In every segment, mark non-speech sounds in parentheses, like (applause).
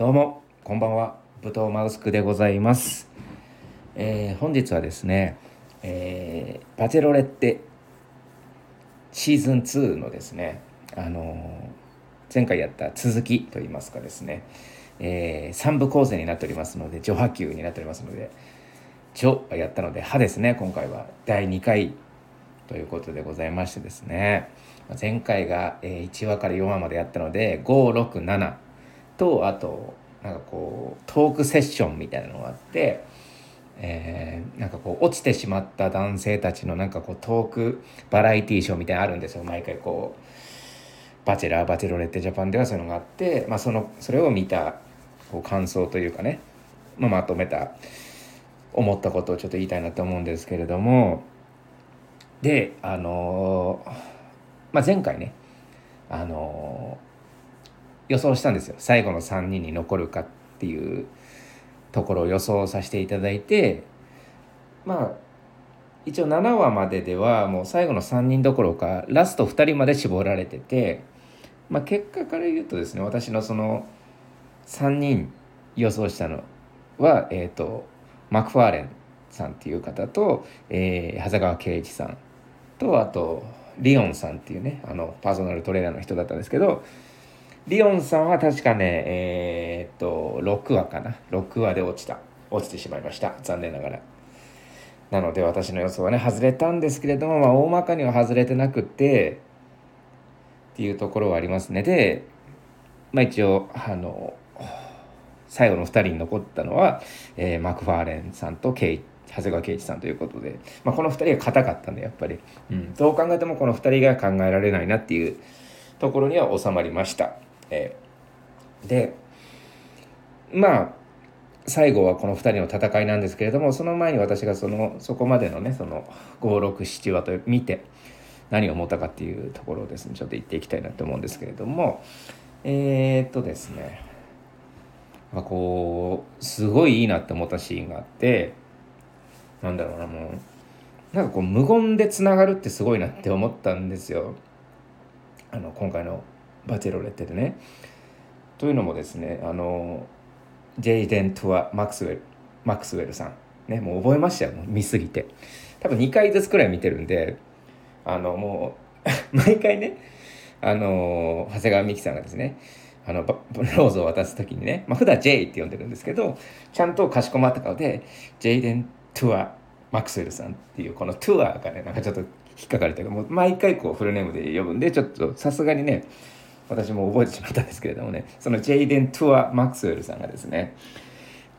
どうもこんばんは。武藤マウスクでございます、えー本日はですね、えーバチェロレッテシーズン2のですねあのー前回やった続きといいますかですね、え3部構成になっておりますので序波球になっておりますので序やったので歯ですね今回は。第2回ということでございましてですね前回が1話から4話までやったので567とあとなんかこうトークセッションみたいなのがあって、えーなんかこう落ちてしまった男性たちのなんかこうトークバラエティーショーみたいなのあるんですよ。毎回こう「バチェラーバチェロレッテジャパン」ではそういうのがあって、まあ、そのそれを見たこう感想というかね、まあ、まとめた思ったことをちょっと言いたいなと思うんですけれどもであのーまあ、前回ねあのー予想したんですよ。最後の3人に残るかっていうところを予想させていただいてまあ一応7話までではもう最後の3人どころかラスト2人まで絞られてて、まあ、結果から言うとですね私のその3人予想したのは、えー、とマクファーレンさんっていう方と、えー長谷川圭一さんとあとリオンさんっていうねあのパーソナルトレーナーの人だったんですけどリオンさんは確かねえーっと6話かな。6話で落ちた。落ちてしまいました。残念ながら。なので私の予想はね外れたんですけれども、まあ、大まかには外れてなくてっていうところはありますね。でまあ一応あの最後の2人に残ったのは、えーマクファーレンさんとケイ長谷川圭一さんということで、まあ、この2人が硬かったんでやっぱり、うん、どう考えてもこの2人が考えられないなっていうところには収まりました。えーでまあ最後はこの2人の戦いなんですけれどもその前に私がそのそこまでのねその567話と見て何を思ったかっていうところをですねちょっと言っていきたいなと思うんですけれどもえー、っとですねまあこうすごいいいなって思ったシーンがあってなんだろうなもうなんかこう無言でつながるってすごいなって思ったんですよ。あの今回の「バチェロレッテ」でね。というのもですねあのジェイデン・トゥア・マクスウェルマクスウェルさん。ねもう覚えましたよ。もう見すぎて。多分2回ずつくらい見てるんであのもう (laughs) 毎回ねあの長谷川美樹さんがですねあのローズを渡す時にね、まあ普段 J って呼んでるんですけどちゃんとかしこまった顔でジェイデン・トゥア・マクスウェルさんっていうこのトゥアがねなんかちょっと引っかかれてもう毎回こうフルネームで呼ぶんでちょっとさすがにね私も覚えてしまったんですけれどもね。そのジェイデン・トゥア・マクスウェルさんがですね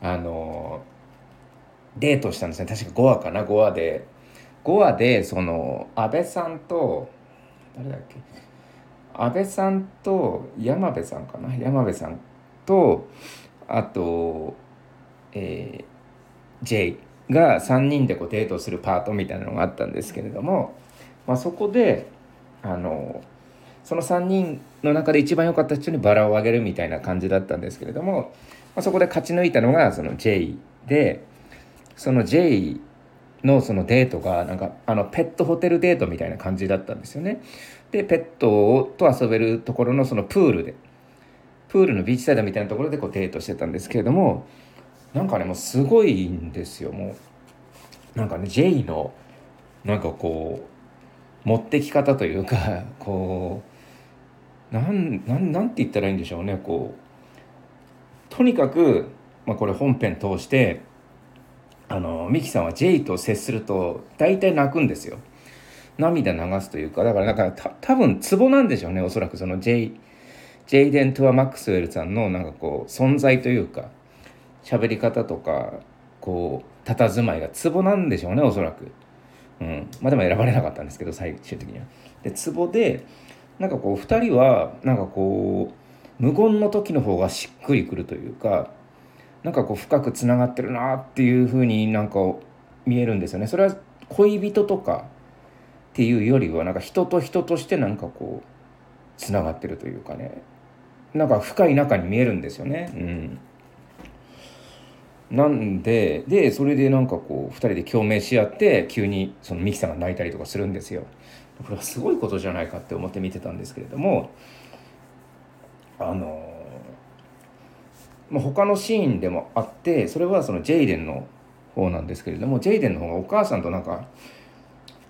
あのデートしたんですね。確か5話かな5話で。5話でその安倍さんと誰だっけ？安倍さんと山部さんかな？山部さんとあとえー、J が3人でこうデートするパートみたいなのがあったんですけれども、まあ、そこであのその3人の中で一番良かった人にバラをあげるみたいな感じだったんですけれども、まあ、そこで勝ち抜いたのがその J でその J のそのデートがなんかあのペットホテルデートみたいな感じだったんですよね。でペットと遊べるところのそのプールでプールのビーチサイドみたいなところでこうデートしてたんですけれどもなんかねもうすごいんですよもうなんかね J のなんかこう持ってき方というかこうなんなんなんて言ったらいいんでしょうねこうとにかく、まあ、これ本編通してあのミキさんは J と接すると大体泣くんですよ涙流すというかだからなんかた多分ツボなんでしょうねおそらくその J ジェイデン・トゥア・マックスウェルさんのなんかこう存在というか喋り方とかこう佇まいがツボなんでしょうねおそらく。うん、まあでも選ばれなかったんですけど最終的には。でツボでなんかこう2人はなんかこう無言の時の方がしっくりくるというかなんかこう深くつながってるなっていう風になんか見えるんですよね。それは恋人とかっていうよりはなんか人と人としてなんかこうつながってるというかねなんか深い中に見えるんですよね。うんなんででそれでなんかこう2人で共鳴し合って急にそのミキさんが泣いたりとかするんですよ。これはすごいことじゃないかって思って見てたんですけれどもあのまあ、他のシーンでもあってそれはそのジェイデンの方なんですけれどもジェイデンの方がお母さんとなんか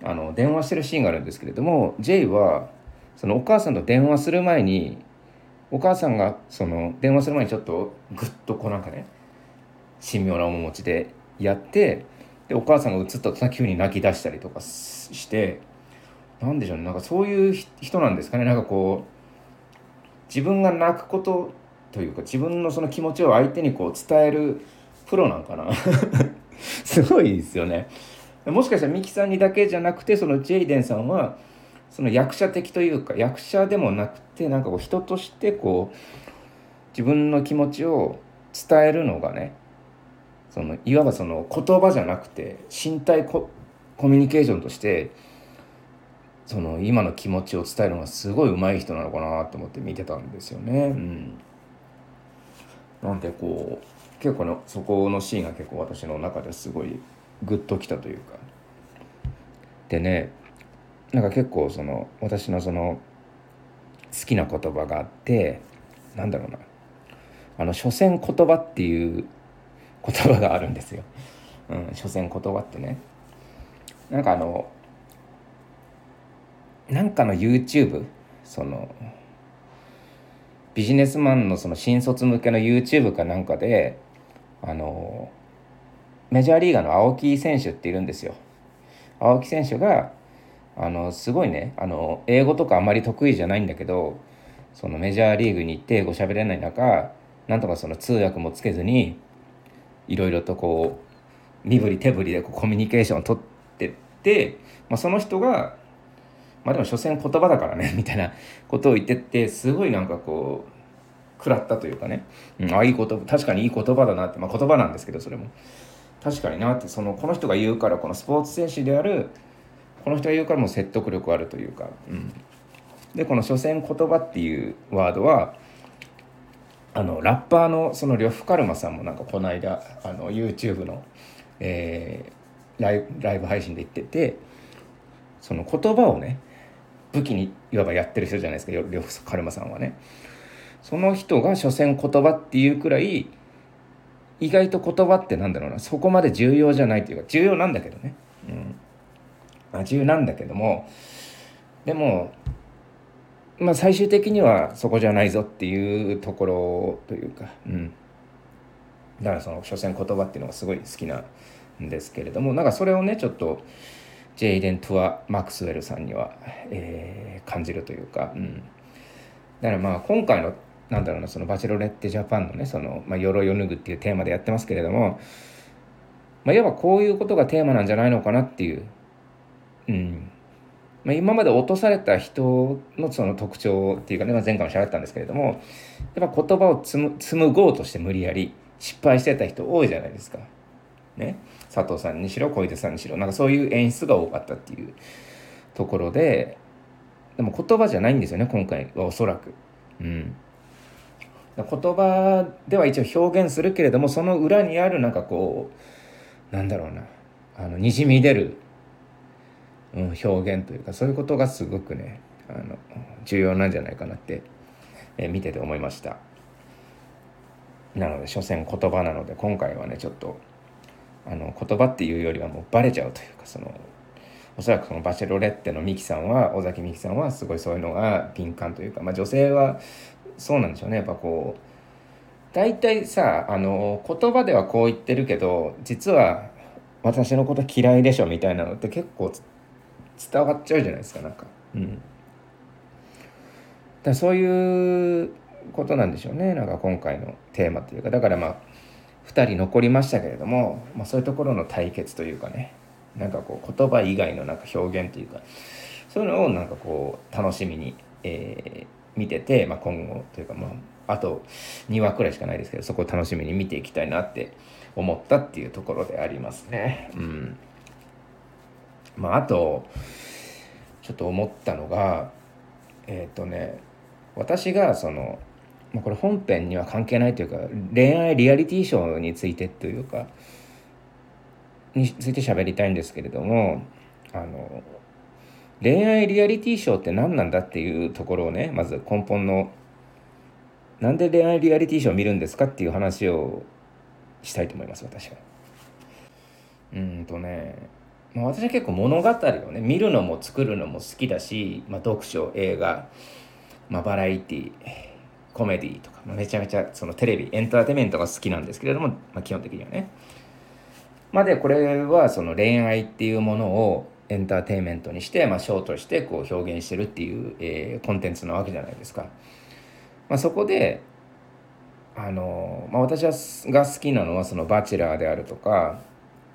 あの電話してるシーンがあるんですけれどもジェイはそのお母さんと電話する前にお母さんがその電話する前にちょっとグッとこうなんかね神妙な面持ちでやってでお母さんが映った途端急に泣き出したりとかして何でしょうね。なんかそういう人なんですかね。なんかこう自分が泣くことというか自分のその気持ちを相手にこう伝えるプロなんかな。(laughs) すごいですよね。もしかしたらミキさんにだけじゃなくてそのジェイデンさんはその役者的というか役者でもなくてなんかこう人としてこう自分の気持ちを伝えるのがねそのいわばその言葉じゃなくて身体ココミュニケーションとしてその今の気持ちを伝えるのがすごい上手い人なのかなと思って見てたんですよね。うん、なんでこう結構ねそこのシーンが結構私の中ですごいグッときたというか。でねなんか結構その私のその好きな言葉があってなんだろうなあの「所詮言葉」っていう言葉があるんですよ。うん、所詮言葉ってね。なんかあのなんかの YouTube そのビジネスマンのその新卒向けの YouTube かなんかであのメジャーリーガーの青木選手っているんですよ。青木選手があのすごいねあの英語とかあんまり得意じゃないんだけどそのメジャーリーグに行って英語喋れない中なんとかその通訳もつけずにいろいろとこう身振り手振りでこうコミュニケーションを取ってって、まあ、その人がまあでも所詮言葉だからね (laughs) みたいなことを言ってってすごいなんかこう食らったというかね、うん、あいい言葉確かにいい言葉だなって、まあ、言葉なんですけどそれも。確かになってそのこの人が言うからこのスポーツ選手であるこの人が言うからもう説得力あるというか、うん、でこの「所詮言葉」っていうワードはあのラッパーのその呂布カルマさんもなんかこの間あの YouTube の、えー、ライブ配信で言っててその言葉をね武器にいわばやってる人じゃないですか。呂布カルマさんはね。その人が所詮言葉っていうくらい意外と言葉ってなんだろうな。そこまで重要じゃないというか重要なんだけどね、うん、重要なんだけどもでもまあ、最終的にはそこじゃないぞっていうところというか、うん、だからその所詮言葉っていうのがすごい好きなんですけれどもなんかそれをねちょっとジェイデン・トゥア・マクスウェルさんには、えー、感じるというか、うん、だからまあ今回のなんだろうなそのバチェロレッテ・ジャパンのねその、まあ、鎧を脱ぐっていうテーマでやってますけれども、まあ、いわばこういうことがテーマなんじゃないのかなっていう、うん、まあ、今まで落とされた人のその特徴っていうかね、まあ、前回も喋ったんですけれどもやっぱ言葉を紡ごうとして無理やり失敗してた人多いじゃないですか。ね、佐藤さんにしろ小出さんにしろなんかそういう演出が多かったっていうところででも言葉じゃないんですよね今回はおそらく。うん、言葉では一応表現するけれどもその裏にあるなんかこうなんだろうなあのにじみ出るうん、表現というかそういうことがすごくねあの重要なんじゃないかなって、え、見てて思いましたなので所詮言葉なので今回はねちょっとあの言葉っていうよりはもうバレちゃうというかそのおそらくそのバチェロレッテのミキさんは尾崎美紀さんはすごいそういうのが敏感というか、まあ、女性はそうなんでしょうねやっぱこう大体さあの言葉ではこう言ってるけど実は私のこと嫌いでしょみたいなのって結構伝わっちゃうじゃないですかなんか。うん。だそういうことなんでしょうねなんか今回のテーマというか。だからまあ2人残りましたけれども、まあ、そういうところの対決というかねなんかこう言葉以外のなんか表現というかそういうのをなんかこう楽しみに、えー、見てて、まあ、今後というかまああと2話くらいしかないですけどそこを楽しみに見ていきたいなって思ったっていうところでありますね。うんまあ、あとちょっと思ったのがえっ、ー、とね私がその、まあ、これ本編には関係ないというか恋愛リアリティショーについてというかについて喋りたいんですけれどもあの恋愛リアリティショーって何なんだっていうところをねまず根本のなんで恋愛リアリティショーを見るんですかっていう話をしたいと思います私は。うんとね、まあ、私は結構物語をね見るのも作るのも好きだし、まあ、読書映画、まあ、バラエティーコメディとか、めちゃめちゃそのテレビエンターテインメントが好きなんですけれども、まあ、基本的にはね。まあ、でこれはその恋愛っていうものをエンターテインメントにして、まあ、ショーとしてこう表現してるっていう、えー、コンテンツなわけじゃないですか。まあ、そこであの、まあ、私が好きなのはその「バチェラー」であるとか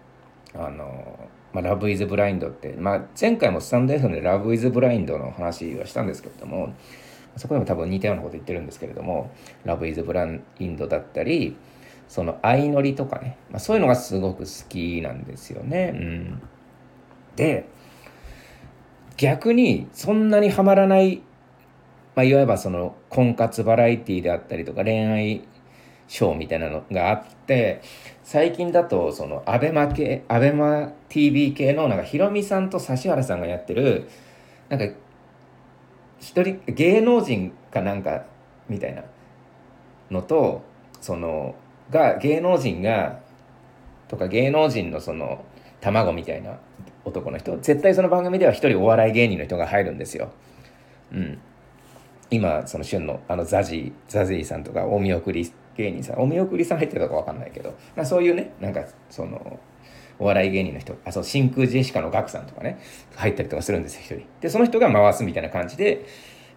「あのまあ、ラブ・イズ・ブラインド」って、まあ、前回もスタンド F で「ラブ・イズ・ブラインド」の話はしたんですけれどもそこでも多分似たようなこと言ってるんですけれども「ラブ・イズ・ブラインド」だったりその相乗りとかね、まあ、そういうのがすごく好きなんですよね。うん、で逆にそんなにはまらないまあ、いわばその婚活バラエティであったりとか恋愛ショーみたいなのがあって最近だとそのアベマ系アベマ TV 系のなんかヒロミさんと指原さんがやってるなんか一人芸能人かなんかみたいなのとそのが芸能人がとか芸能人のその卵みたいな男の人絶対その番組では一人お笑い芸人の人が入るんですよ。うん、今その旬のあのザジーザジーさんとかお見送り芸人さんお見送りさん入ってるか分かんないけど、まあ、そういうねなんかそのお笑い芸人の人あそう真空ジェシカのガクさんとかね入ったりとかするんですよ一人。でその人が回すみたいな感じで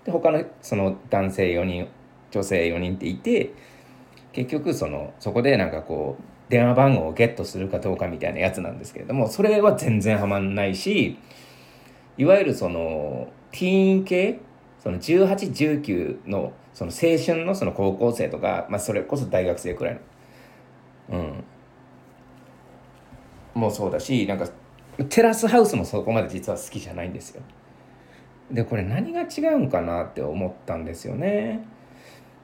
で他のその男性4人女性4人っていて結局そのそこでなんかこう電話番号をゲットするかどうかみたいなやつなんですけれどもそれは全然はまんないしいわゆるそのティーン系その1819のその青春のその高校生とか、まあ、それこそ大学生くらいの。うん。もそうだしなんかテラスハウスもそこまで実は好きじゃないんですよ。でこれ何が違うんかなって思ったんですよね。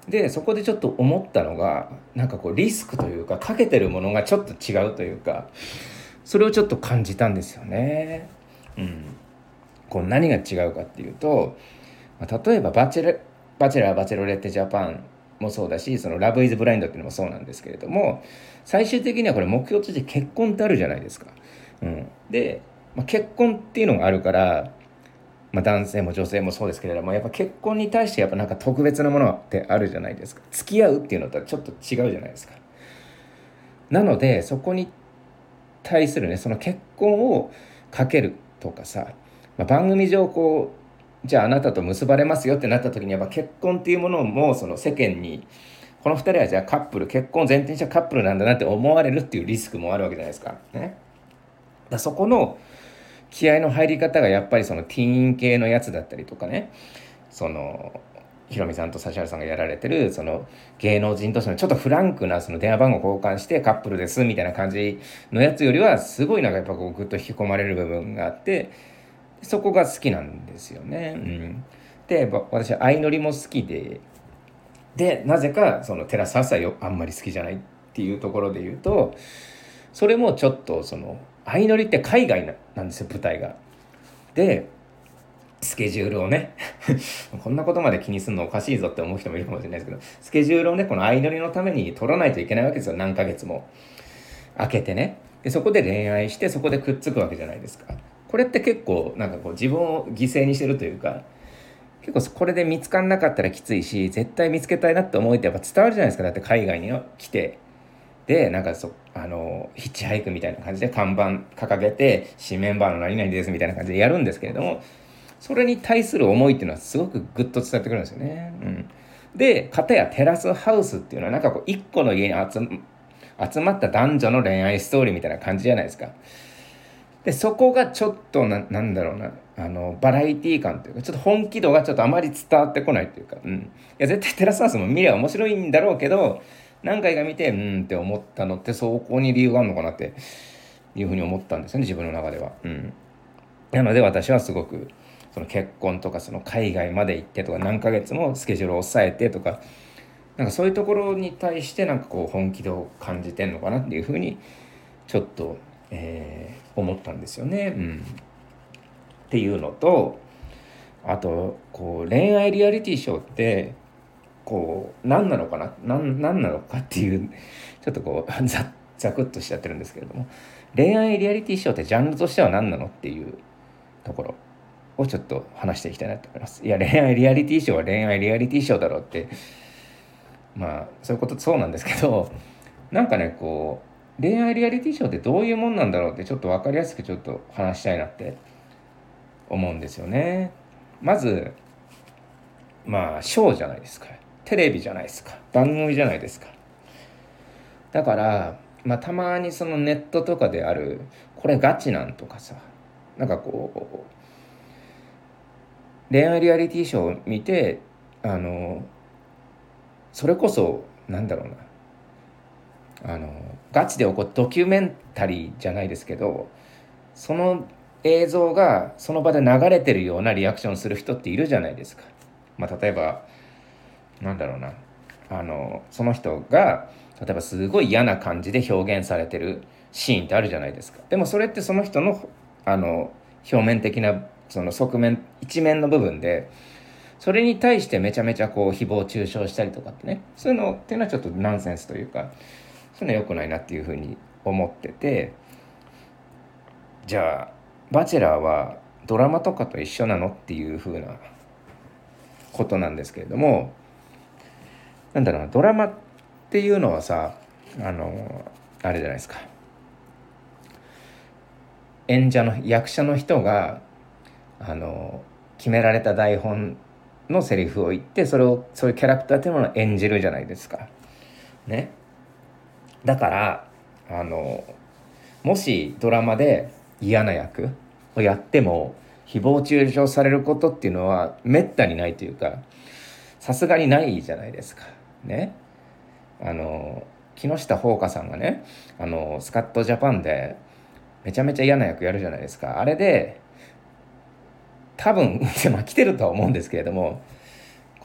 でそこでちょっと思ったのがなんかこうリスクというかかけてるものがちょっと違うというかそれをちょっと感じたんですよね。うん。こう何が違うかっていうとま、例えばバチェラバチェラーバチェロレッテジャパンもそうだしそのラブイズブラインドっていうのもそうなんですけれども最終的にはこれ目標として結婚ってあるじゃないですか。うん、で、まあ、結婚っていうのがあるから、まあ、男性も女性もそうですけれどもやっぱ結婚に対してやっぱなんか特別なものってあるじゃないですか付き合うっていうのとはちょっと違うじゃないですか。なのでそこに対するねその結婚をかけるとかさ、まあ、番組上こうじゃああなたと結ばれますよってなった時にやっぱ結婚っていうものもその世間にこの2人はじゃあカップル結婚前提にしたカップルなんだなって思われるっていうリスクもあるわけじゃないですか。ね、だそこの気合の入り方がやっぱりそのティーン系のやつだったりとかねそのヒロミさんと指原さんがやられてるその芸能人としてのちょっとフランクなその電話番号交換してカップルですみたいな感じのやつよりはすごいなんかやっぱこうグッと引き込まれる部分があってそこが好きなんですよね。うん、で私相乗りも好きででなぜかそのテラスハウスはよあんまり好きじゃないっていうところで言うとそれもちょっとその相乗りって海外なんですよ舞台が。でスケジュールをね (laughs) こんなことまで気にするのおかしいぞって思う人もいるかもしれないですけどスケジュールをねこの相乗りのために取らないといけないわけですよ何ヶ月も開けてねでそこで恋愛してそこでくっつくわけじゃないですかこれって結構なんかこう自分を犠牲にしてるというか結構これで見つかんなかったらきついし絶対見つけたいなって思いってやっぱ伝わるじゃないですかだって海外に来てでなんかそあのヒッチハイクみたいな感じで看板掲げて新メンバーの何々ですみたいな感じでやるんですけれどもそれに対する思いっていうのはすごくグッと伝わってくるんですよね。うん、で片やテラスハウスっていうのはなんかこう一個の家に集集まった男女の恋愛ストーリーみたいな感じじゃないですか。でそこがちょっとななんだろうな。あのバラエティー感というかちょっと本気度がちょっとあまり伝わってこないというか、うん、いや絶対テラスハウスも見れば面白いんだろうけど何回か見てうんって思ったのってそこに理由があるのかなっていうふうに思ったんですよね自分の中では。うん、なので私はすごくその結婚とかその海外まで行ってとか何ヶ月もスケジュールを抑えてとかなんかそういうところに対してなんかこう本気度を感じてんのかなっていうふうにちょっとえー、思ったんですよね。うん、っていうのとあとこう恋愛リアリティショーってこう何なのかな？何何なのかっていうちょっとこう (laughs) ざざくっとしちゃってるんですけれども恋愛リアリティショーってジャンルとしては何なのっていうところをちょっと話していきたいなと思います。いや恋愛リアリティショーは恋愛リアリティショーだろうってまあそういうことそうなんですけどなんかねこう恋愛リアリティショーってどういうもんなんだろうってちょっと分かりやすくちょっと話したいなって思うんですよね。まずまあショーじゃないですか。テレビじゃないですか。番組じゃないですか。だからまあたまにそのネットとかであるこれガチなんとかさなんかこう恋愛リアリティショーを見てあのそれこそなんだろうな。あのガチで起こるドキュメンタリーじゃないですけどその映像がその場で流れてるようなリアクションする人っているじゃないですか。まあ、例えばなんだろうな。あのその人が例えばすごい嫌な感じで表現されてるシーンってあるじゃないですか。でもそれってその人のあの表面的なその側面一面の部分でそれに対してめちゃめちゃこう誹謗中傷したりとかってね。そういうのっていうのはちょっとナンセンスというかそういうの良くないなっていうふうに思っててじゃあ「バチェラー」はドラマとかと一緒なのっていうふうなことなんですけれどもなんだろうなドラマっていうのはさあのあれじゃないですか演者の役者の人があの決められた台本のセリフを言ってそれをそういうキャラクターっていうものを演じるじゃないですか。ね。だからあのもしドラマで嫌な役をやっても誹謗中傷されることっていうのはめったにないというかさすがにないじゃないですか。ね。あの木下ほうかさんがねあのスカットジャパンでめちゃめちゃ嫌な役やるじゃないですか。あれで多分 (laughs) まあ来てるとは思うんですけれども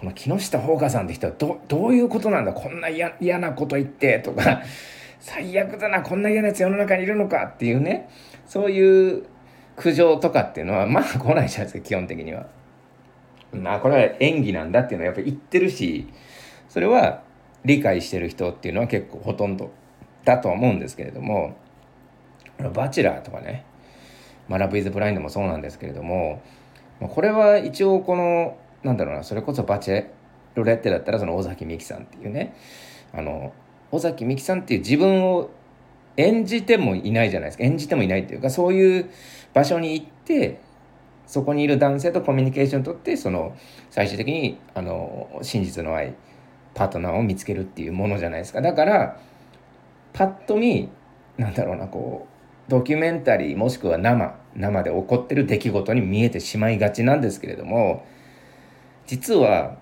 この木下ほうかさんって人はどどういうことなんだ？こんな嫌なこと言ってとか (laughs) 最悪だなこんな嫌なやつ世の中にいるのかっていうねそういう苦情とかっていうのはまあ来ないじゃないですか基本的には。まあこれは演技なんだっていうのはやっぱり言ってるしそれは理解してる人っていうのは結構ほとんどだとは思うんですけれどもバチェラーとかね「まあ、ラブ・イズ・ブラインド」もそうなんですけれどもこれは一応このなんだろうなそれこそバチェロレッテだったらその尾崎美紀さんっていうね。あの尾崎美紀さんっていう自分を演じてもいないじゃないですか。演じてもいないっていうかそういう場所に行ってそこにいる男性とコミュニケーションをとってその最終的にあの真実の愛パートナーを見つけるっていうものじゃないですか。だからパッと見なんだろうなこうドキュメンタリーもしくは生生で起こってる出来事に見えてしまいがちなんですけれども実は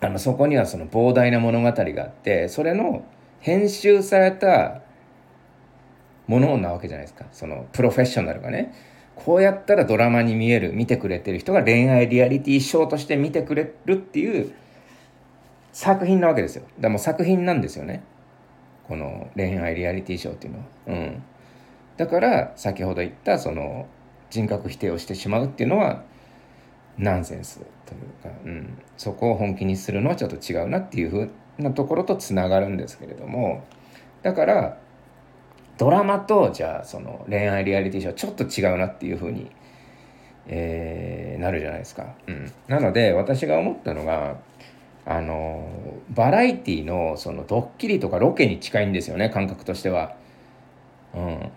あのそこにはその膨大な物語があってそれの編集されたものなわけじゃないですか。そのプロフェッショナルがね。こうやったらドラマに見える見てくれてる人が恋愛リアリティショーとして見てくれるっていう作品なわけですよ。だからもう作品なんですよね。この恋愛リアリティショーっていうのは。うん。だから先ほど言ったその人格否定をしてしまうっていうのはナンセンスというか、うん、そこを本気にするのはちょっと違うなっていうふうなところとつながるんですけれどもだからドラマとじゃあその恋愛リアリティショーちょっと違うなっていうふうに、えー、なるじゃないですか。うん、なので私が思ったのがあのバラエティのそのドッキリとかロケに近いんですよね感覚としては。うん、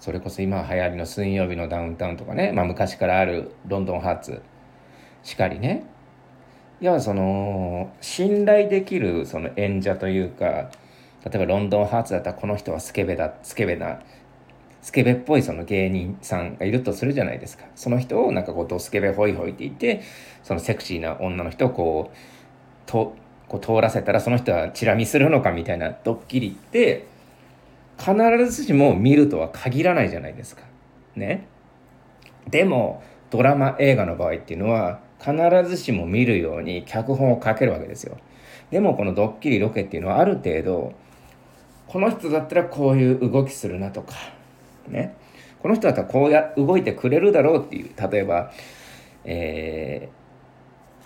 それこそ今流行りの水曜日のダウンタウンとかね、まあ、昔からあるロンドンハーツ。しかりね。いやその信頼できるその演者というか例えばロンドンハーツだったらこの人はスケベだスケベなスケベっぽいその芸人さんがいるとするじゃないですか。その人をなんかこうドスケベホイホイって言ってそのセクシーな女の人をこうとこう通らせたらその人はチラ見するのかみたいなドッキリって必ずしも見るとは限らないじゃないですか。ね。でもドラマ映画の場合っていうのは必ずしも見るように脚本を書けるわけですよ。でもこのドッキリロケっていうのはある程度この人だったらこういう動きするなとかねこの人だったらこうや動いてくれるだろうっていう例えば、え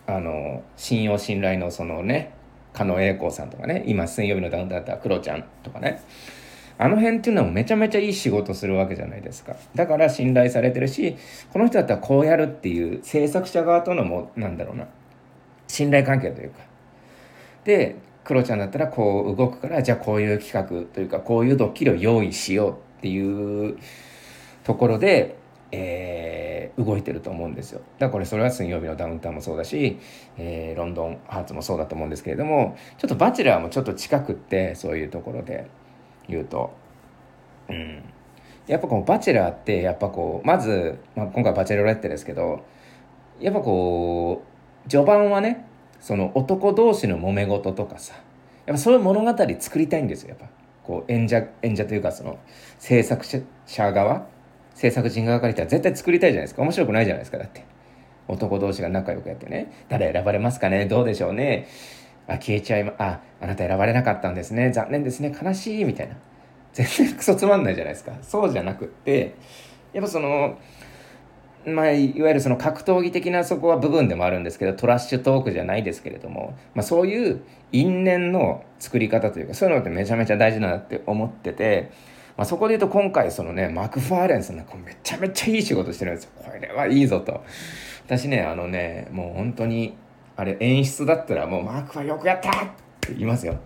あの信用信頼のそのね狩野英孝さんとかね今水曜日のダウンタウンだったらクロちゃんとかねあの辺っていうのはめちゃめちゃいい仕事するわけじゃないですか。だから信頼されてるしこの人だったらこうやるっていう制作者側とのもなんだろうな。信頼関係というか。でクロちゃんだったらこう動くからじゃあこういう企画というかこういうドッキリを用意しようっていうところで、えー、動いてると思うんですよ。だからこれそれは水曜日のダウンタウンもそうだし、えー、ロンドンハーツもそうだと思うんですけれどもちょっとバチェラーもちょっと近くってそういうところで。言うと。うん。やっぱこうバチェラーってやっぱこうまず、まあ、今回バチェロレッテですけどやっぱこう序盤はねその男同士の揉め事とかさやっぱそういう物語作りたいんですよやっぱ。こう演者演者というかその制作者側制作人側から言ったら絶対作りたいじゃないですか。面白くないじゃないですかだって。男同士が仲良くやってね。誰選ばれますかね？どうでしょうね？あ消えちゃいまああなた選ばれなかったんですね。残念ですね。悲しいみたいな。全然クソつまんないじゃないですか。そうじゃなくってやっぱそのまあ、いわゆるその格闘技的なそこは部分でもあるんですけどトラッシュトークじゃないですけれども、まあ、そういう因縁の作り方というかそういうのってめちゃめちゃ大事だなって思ってて、まあ、そこで言うと今回そのねマクファーレンさんなんかめちゃめちゃいい仕事してるんですよ。これはいいぞと。私ねあのねもう本当にあれ演出だったらもうマークはよくやったって言いますよ。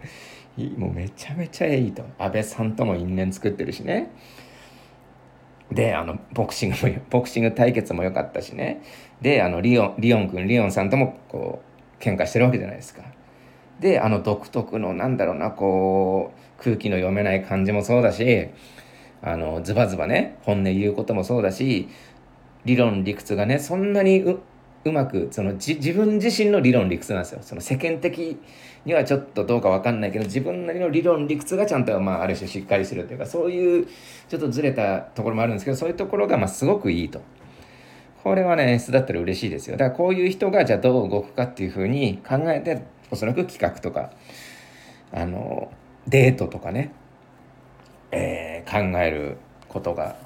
もうめちゃめちゃいいと。安倍さんとも因縁作ってるしね。であのボクシングもボクシング対決も良かったしね。であのリオンリオン君リオンさんともこう喧嘩してるわけじゃないですか。であの独特のなんだろうなこう空気の読めない感じもそうだしあのズバズバね本音言うこともそうだし理論理屈がねそんなにううまくその自分自身の理論理屈なんですよその世間的にはちょっとどうか分かんないけど自分なりの理論理屈がちゃんと、まあ、ある種しっかりするというかそういうちょっとずれたところもあるんですけどそういうところがまあすごくいいと。これはね演出だったら嬉しいですよだからこういう人がじゃあどう動くかっていうふうに考えておそらく企画とかあのデートとかね、えー、考えることが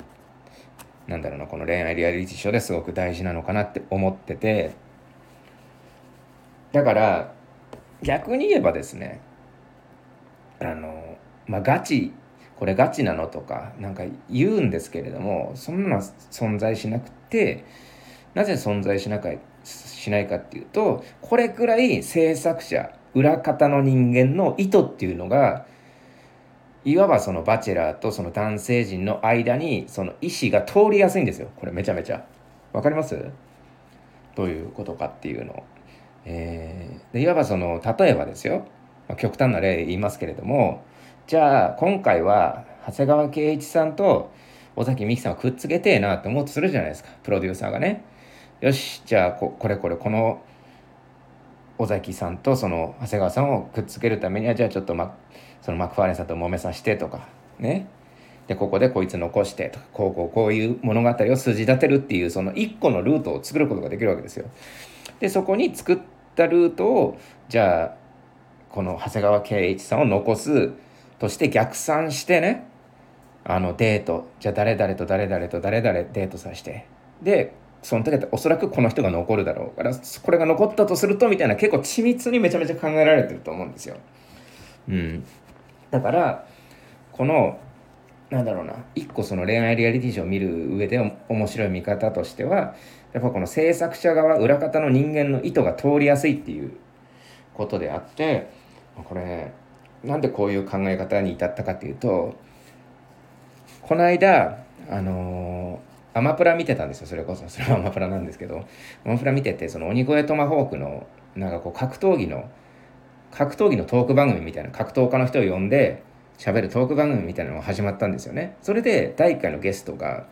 なんだろうなこの恋愛リアリティショーですごく大事なのかなって思ってて。だから逆に言えばですねあのまあガチこれガチなのとかなんか言うんですけれどもそんなの存在しなくてなぜ存在しなかしないかっていうとこれくらい制作者裏方の人間の意図っていうのがいわばそのバチェラーとその男性陣の間にその意思が通りやすいんですよ。これめちゃめちゃ。わかります？どういうことかっていうの。えー、でいわばその例えばですよ、まあ、極端な例言いますけれども。じゃあ今回は長谷川圭一さんと尾崎美紀さんをくっつけてえなって思うとするじゃないですか。プロデューサーがね。よしじゃあここれこれこの尾崎さんとその長谷川さんをくっつけるためにはじゃあちょっと、まあ、そのマクファーレンさんと揉めさせてとかねでここでこいつ残してとかこうこうこういう物語を筋立てるっていうその一個のルートを作ることができるわけですよ。でそこに作ったルートをじゃあこの長谷川圭一さんを残すとして逆算してねあのデートじゃあ誰々と誰々と誰々デートさせてでその時はおそらくこの人が残るだろうからこれが残ったとするとみたいな結構緻密にめちゃめちゃ考えられてると思うんですよ。うん、だからこのなんだろうな一個その恋愛リアリティショーを見る上で面白い見方としてはやっぱこの制作者側裏方の人間の意図が通りやすいっていうことであってこれなんでこういう考え方に至ったかっていうとこの間あのー、アマプラ見てたんですよそれこそ。それはアマプラなんですけどアマプラ見ててその鬼越トマホークのなんかこう格闘技の格闘技のトーク番組みたいな格闘家の人を呼んで喋るトーク番組みたいなのが始まったんですよねそれで第1回のゲストが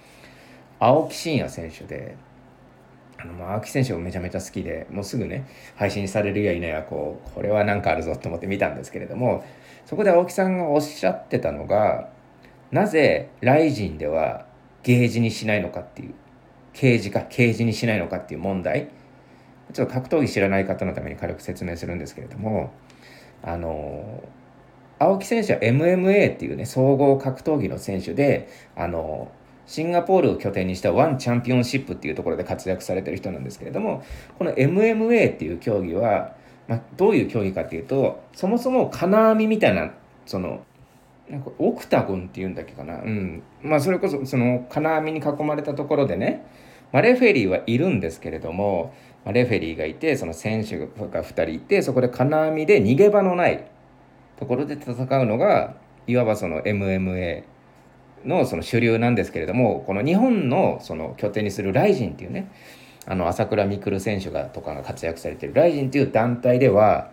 青木真也選手であの、まあ、青木選手もめちゃめちゃ好きで、もうすぐね、配信されるやいなや、こう、これはなんかあるぞと思って見たんですけれども、そこで青木さんがおっしゃってたのが、なぜライジンではゲージにしないのかっていう、刑事か、刑事にしないのかっていう問題。ちょっと格闘技知らない方のために軽く説明するんですけれども、あの、青木選手は MMA っていうね、総合格闘技の選手で、あの、シンガポールを拠点にしたワンチャンピオンシップっていうところで活躍されてる人なんですけれどもこの MMA っていう競技は、まあ、どういう競技かっていうとそもそも金網みたいなそのなんかオクタゴンっていうんだっけかな。うん。まあそれこそその金網に囲まれたところでね、まあ、レフェリーはいるんですけれども、レフェリーがいてその選手が2人いてそこで金網で逃げ場のないところで戦うのがいわばその MMA のその主流なんですけれどもこの日本のその拠点にするライジンっていうねあの朝倉未来選手がとかが活躍されてるライジンっていう団体では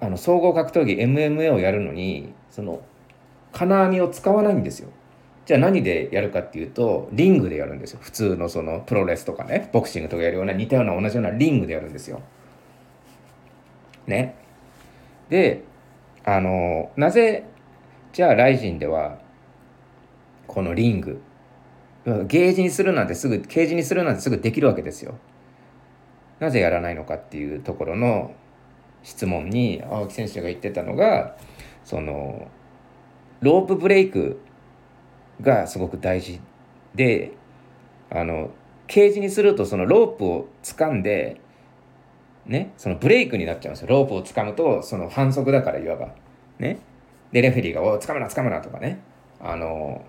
あの総合格闘技 MMA をやるのにその金網を使わないんですよ。じゃあ何でやるかっていうとリングでやるんですよ普通のそのプロレスとかねボクシングとかやるような似たような同じようなリングでやるんですよ。ね。であのなぜじゃあライジンではこのリングゲージにするなんてすぐケージにするなんてすぐできるわけですよ。なぜやらないのかっていうところの質問に青木選手が言ってたのがそのロープブレイクがすごく大事であのケージにするとそのロープを掴んでねそのブレイクになっちゃうんですよ。ロープを掴むとその反則だからいわばね。でレフェリーが「お掴むな掴むな」とかね。あの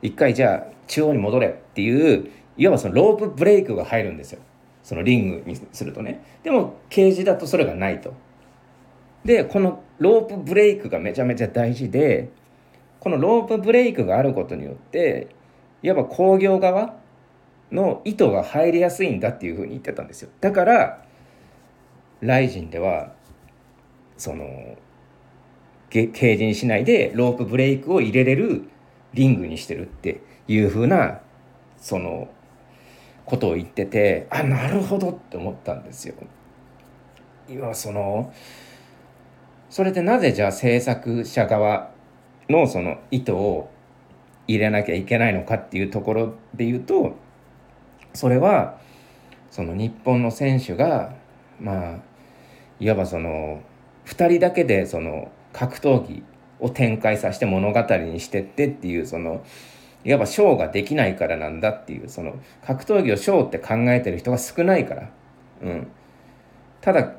一回じゃあ中央に戻れっていういわばそのロープブレイクが入るんですよ。そのリングにするとね。でもケージだとそれがないと。でこのロープブレイクがめちゃめちゃ大事でこのロープブレイクがあることによっていわば工業側の意図が入りやすいんだっていうふうに言ってたんですよだからライジンではそのケージにしないでロープブレイクを入れれるリングにしてるっていう風なそのことを言っててあなるほどって思ったんですよ。今そのそれでなぜじゃあ制作者側のその意図を入れなきゃいけないのかっていうところで言うとそれはその日本の選手がまあいわばその2人だけでその格闘技を展開させて物語にしてってっていうそのいわばショーができないからなんだっていうその格闘技をショーって考えてる人が少ないから、うん、ただ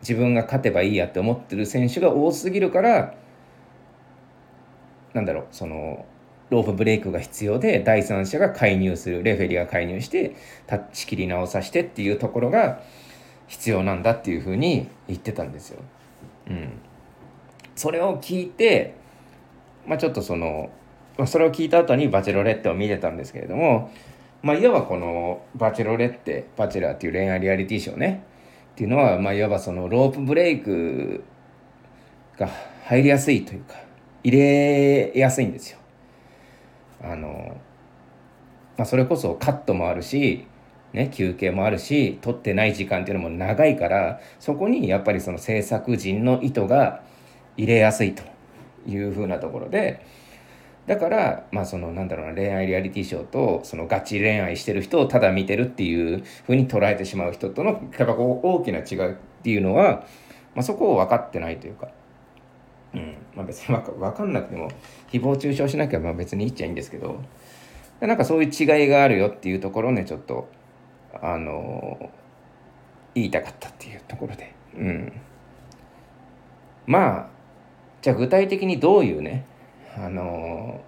自分が勝てばいいやって思ってる選手が多すぎるからなんだろうそのロープブレイクが必要で第三者が介入するレフェリーが介入して仕切り直させてっていうところが必要なんだっていうふうに言ってたんですよ。うんそれを聞いて、まあ、ちょっとそのそれを聞いた後に「バチェロレッテ」を見てたんですけれども、まあ、いわばこの「バチェロレッテ」「バチェラー」っていう恋愛リアリティショーねっていうのは、まあ、いわばそのロープブレイクが入りやすいというか入れやすいんですよ。あのまあ、それこそカットもあるし、ね、休憩もあるし取ってない時間っていうのも長いからそこにやっぱりその制作陣の意図が入れやすいというふうなところでだからまあそのなんだろうな恋愛リアリティショーとそのガチ恋愛してる人をただ見てるっていうふうに捉えてしまう人とのやっぱこう大きな違いっていうのは、まあ、そこを分かってないというか。うん。まあ、別に分かんなくても誹謗中傷しなきゃまあ別に言っちゃいいんですけど。なんかそういう違いがあるよっていうところをねちょっとあの、言いたかったっていうところで。うん。まあじゃあ具体的にどういうね、あの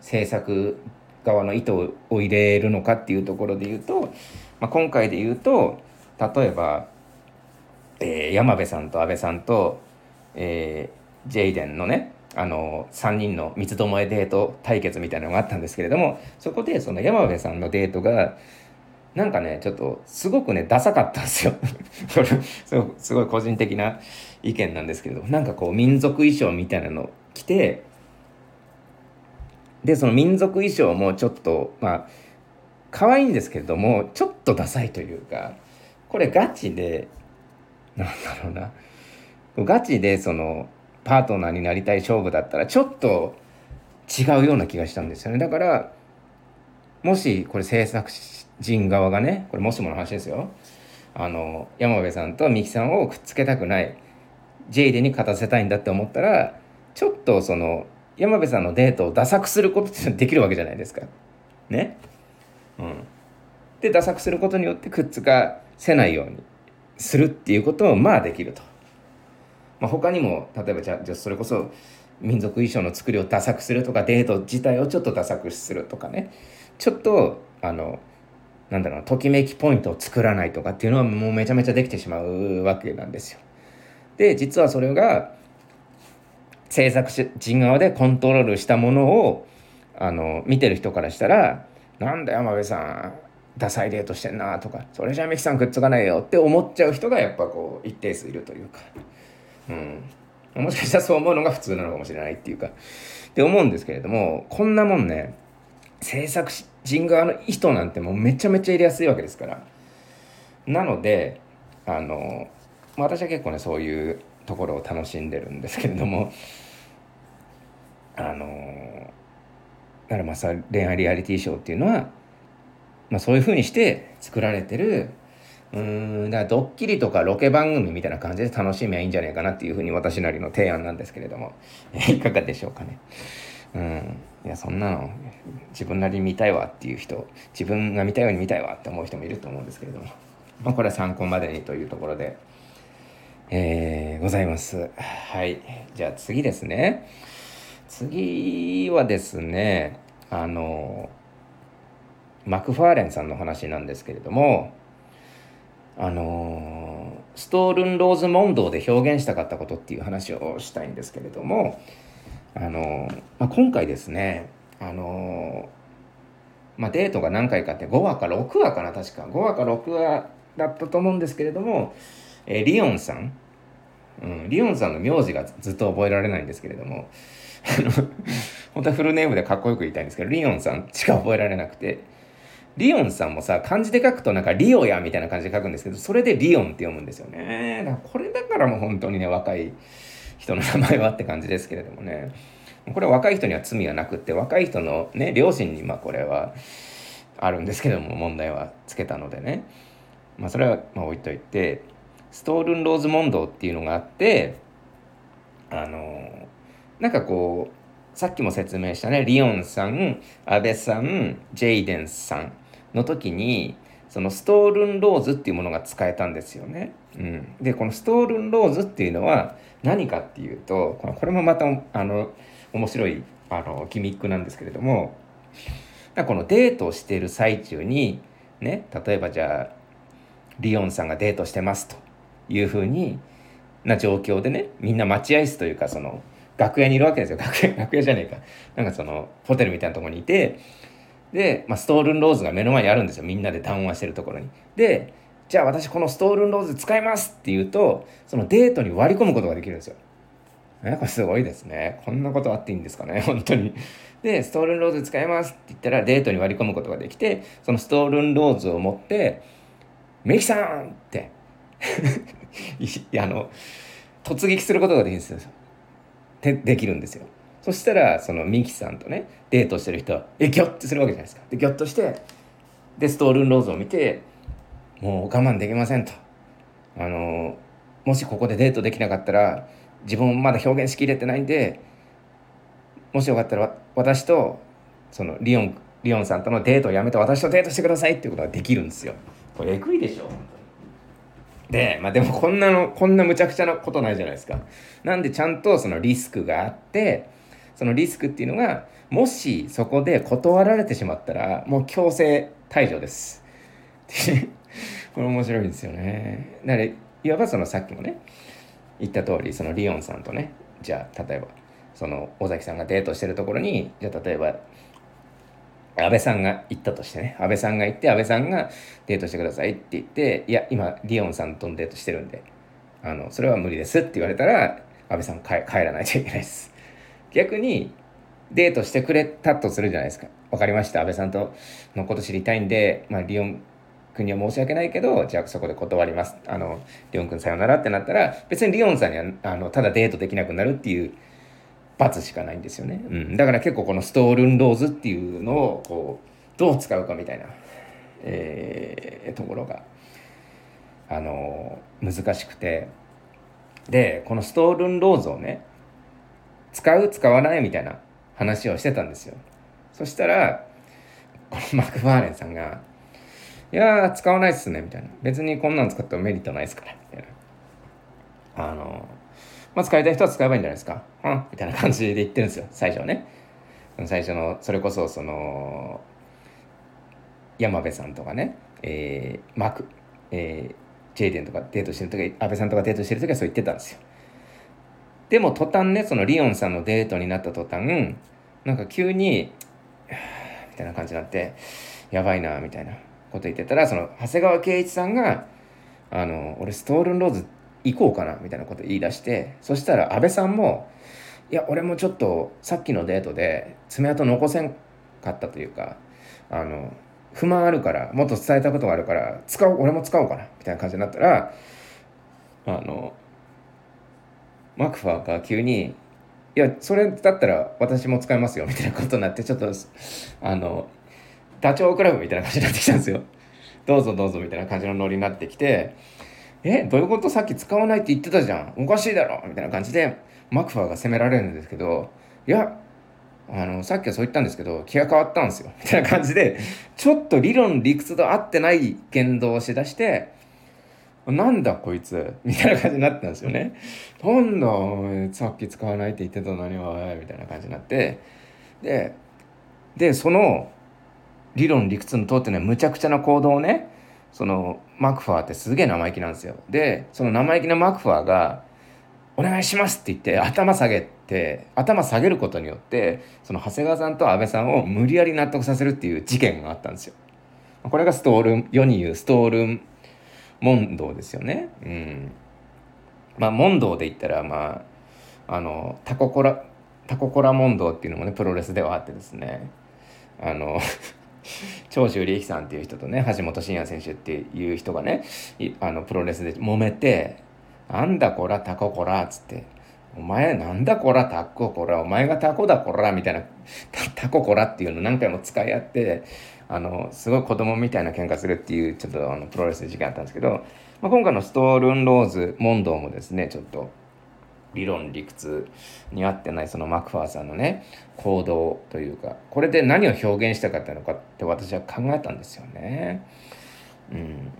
ー、制作側の意図を入れるのかっていうところで言うと、まあ、今回で言うと例えば、えー、山部さんと安倍さんと、えー、ジェイデンのねあの3人の三つどもえデート対決みたいなのがあったんですけれどもそこでその山部さんのデートがなんかねちょっとすごくねダサかったんですよ。(laughs) これすごい個人的な意見なんですけれどもなんかこう民族衣装みたいなの着てでその民族衣装もちょっとまあ可愛いんですけれどもちょっとダサいというかこれガチでなんだろうな。ガチでそのパートナーになりたい勝負だったらちょっと違うような気がしたんですよねだからもしこれ制作陣側がねこれもしもの話ですよあの山辺さんと三木さんをくっつけたくないジェイデに勝たせたいんだって思ったらちょっとその山部さんのデートをダサくすることってできるわけじゃないですか。ね。うん。でダサくすることによってくっつかせないようにするっていうこともまあできると。まあ、他にも例えばじゃあそれこそ民族衣装の作りをダサくするとかデート自体をちょっとダサくするとかねちょっとあのなんだろうときめきポイントを作らないとかっていうのはもうめちゃめちゃできてしまうわけなんですよ。で実はそれが制作人側でコントロールしたものをあの見てる人からしたら「なんだ山部さんダサいデートしてんな」とか「それじゃミキさんくっつかないよ」って思っちゃう人がやっぱこう一定数いるというか。うん。もしかしたらそう思うのが普通なのかもしれないっていうか。って思うんですけれどもこんなもんね制作人側の意図なんてもうめちゃめちゃ入れやすいわけですから。なのであの私は結構ねそういうところを楽しんでるんですけれどもあのだからまあさ恋愛リアリティショーっていうのは、まあ、そういうふうにして作られてるうんだからドッキリとかロケ番組みたいな感じで楽しみゃいいんじゃないかなっていうふうに私なりの提案なんですけれども (laughs) いかがでしょうかね。うんいやそんなの自分なりに見たいわっていう人自分が見たいように見たいわって思う人もいると思うんですけれども、まあ、これは参考までにというところで、えー、ございます。はいじゃあ次ですね。次はですねあのマクファーレンさんの話なんですけれどもあのストールン・ローズ・モンドで表現したかったことっていう話をしたいんですけれども、あのまあ、今回ですね、あのまあ、デートが何回かって5話か6話かな確か。5話か6話だったと思うんですけれども、えー、リオンさん、うん、リオンさんの名字がずっと覚えられないんですけれども本当はフルネームでかっこよく言いたいんですけどリオンさんしか覚えられなくてリオンさんもさ、漢字で書くとなんかリオやみたいな感じで書くんですけど、それでリオンって読むんですよね。だからこれだからもう本当にね、若い人の名前はって感じですけれどもね。これは若い人には罪はなくって、若い人のね、両親にまあこれはあるんですけども、問題はつけたのでね。まあそれはまあ置いといて、ストールン・ローズ・モンドっていうのがあって、あの、なんかこう、さっきも説明したね、リオンさん、安倍さん、ジェイデンさん、の時にそのストールンローズっていうものが使えたんですよね。うん、でこのストールンローズっていうのは何かっていうとこれもまたあの面白いあのギミックなんですけれどもこのデートをしている最中にね例えばじゃあリオンさんがデートしてますというふうにな状況でねみんな待合室というかその楽屋にいるわけですよ楽屋 (laughs) 楽屋じゃねえかなんかそのホテルみたいなとこにいてで、まあ、ストールンローズが目の前にあるんですよみんなで談話してるところに。でじゃあ私このストールンローズ使いますって言うとそのデートに割り込むことができるんですよ。えこれすごいですね。こんなことあっていいんですかね？(laughs) 本当に。でストールンローズ使いますって言ったらデートに割り込むことができてそのストールンローズを持って「メキさん!」って (laughs) あの突撃することができるんですよ。でできるんですよ。そしたらそのミキさんとねデートしてる人はえギョッてするわけじゃないですか。でギョッとしてでストールンローズを見てもう我慢できませんと。あのもしここでデートできなかったら自分まだ表現しきれてないんでもしよかったら私とそのリオンリオンさんとのデートをやめて私とデートしてくださいっていうことができるんですよ。これえぐいでしょ本当まあでもこんなのこんなむちゃくちゃなことないじゃないですかなんでちゃんとそのリスクがあってそのリスクっていうのがもしそこで断られてしまったらもう強制退場です。(laughs) これ面白いんですよね。だからいわばそのさっきもね言った通りそのリオンさんとねじゃあ例えばその尾崎さんがデートしてるところにじゃあ例えば安倍さんが行ったとしてね安倍さんが行って安倍さんがデートしてくださいって言っていや今リオンさんとデートしてるんであのそれは無理ですって言われたら安倍さん帰らないといけないです。逆にデートしてくれたとするじゃないですか。分かりました。安倍さんとのこと知りたいんで、まあ、リオン君には申し訳ないけど、じゃあそこで断ります。あの、リオン君さよならってなったら、別にリオンさんには、あの、ただデートできなくなるっていう罰しかないんですよね。うん。だから結構このストールンローズっていうのを、こう、どう使うかみたいな、えー、ところが、あの、難しくて。で、このストールンローズをね、使う使わないみたいな話をしてたんですよそしたらこのマクファーレンさんが「いや使わないっすね」みたいな「別にこんなん使ってもメリットないっすから」みたいなあのまあ使いたい人は使えばいいんじゃないですか。うん。みたいな感じで言ってるんですよ。最初ね。最初のそれこそその山部さんとかね、えー、マク、えー、ジェイデンとかデートしてる時安倍さんとかデートしてる時はそう言ってたんですよ。でも途端ねそのリオンさんのデートになった途端なんか急に (sighs) みたいな感じになってやばいなみたいなこと言ってたらその長谷川圭一さんが「あの俺ストールンローズ行こうかな」みたいなこと言い出してそしたら安倍さんも「いや俺もちょっとさっきのデートで爪痕残せんかったというかあの不満あるからもっと伝えたことがあるから使おう俺も使おうかな」みたいな感じになったらあのマクファーが急に「いやそれだったら私も使いますよ」みたいなことになってちょっとあのダチョウ倶楽部みたいな感じになってきたんですよ。どうぞどうぞみたいな感じのノリになってきて「えどういうこと？さっき使わないって言ってたじゃん。おかしいだろ」みたいな感じでマクファーが責められるんですけど「いやあのさっきはそう言ったんですけど気が変わったんですよ」(laughs) みたいな感じでちょっと理論理屈と合ってない言動をしだしてなんだこいつ？みたいな感じになってたんですよね。なんださっき使わないって言ってたのにはみたいな感じになってででその理論理屈の通ってないむちゃくちゃな行動をねそのマクファーってすげえ生意気なんですよ。でその生意気なマクファーが「お願いします」って言って頭下げて頭下げることによってその長谷川さんと安倍さんを無理やり納得させるっていう事件があったんですよ。これがストール世に言うストール問答ですよね。うん。まあ問答で言ったらまああのタココラタココラ問答っていうのもねプロレスではあってですねあの長州力さんっていう人とね橋本真也選手っていう人がねあのプロレスで揉めて「なんだこらタココラ」っつって「お前なんだこらタココラお前がタコだこら」みたいなタココラっていうの何回も使い合ってあのすごい子供みたいな喧嘩するっていうちょっとあのプロレスの事件あったんですけど、まあ、今回のストールンローズ問答もですねちょっと理論理屈に合ってないそのマクファーさんのね行動というかこれで何を表現したかったのかって私は考えたんですよね。うん、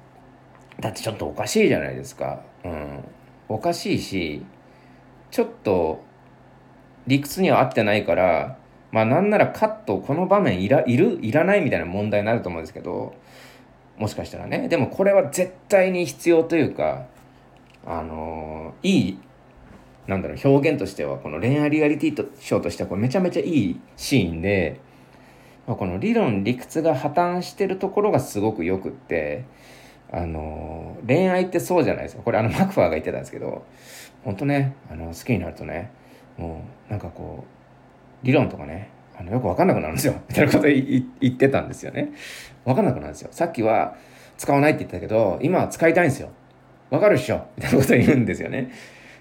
だってちょっとおかしいじゃないですか。うん、おかしいしちょっと理屈には合ってないからまあなんならカットこの場面いらいるいらないみたいな問題になると思うんですけどもしかしたらねでもこれは絶対に必要というかあの、いいなんだろう表現としてはこの恋愛リアリティショーとしてはこれめちゃめちゃいいシーンで、まあ、この理論理屈が破綻してるところがすごくよくってあの、恋愛ってそうじゃないですか。これあのマクファーが言ってたんですけど本当ねあの好きになるとねもうなんかこう理論とかねあのよく分かんなくなるんですよ。(laughs) みたいなこと言ってたんですよね。分かんなくなるんですよ。さっきは使わないって言ったけど今は使いたいんですよ。分かるっしょ。みたいなこと言うんですよね。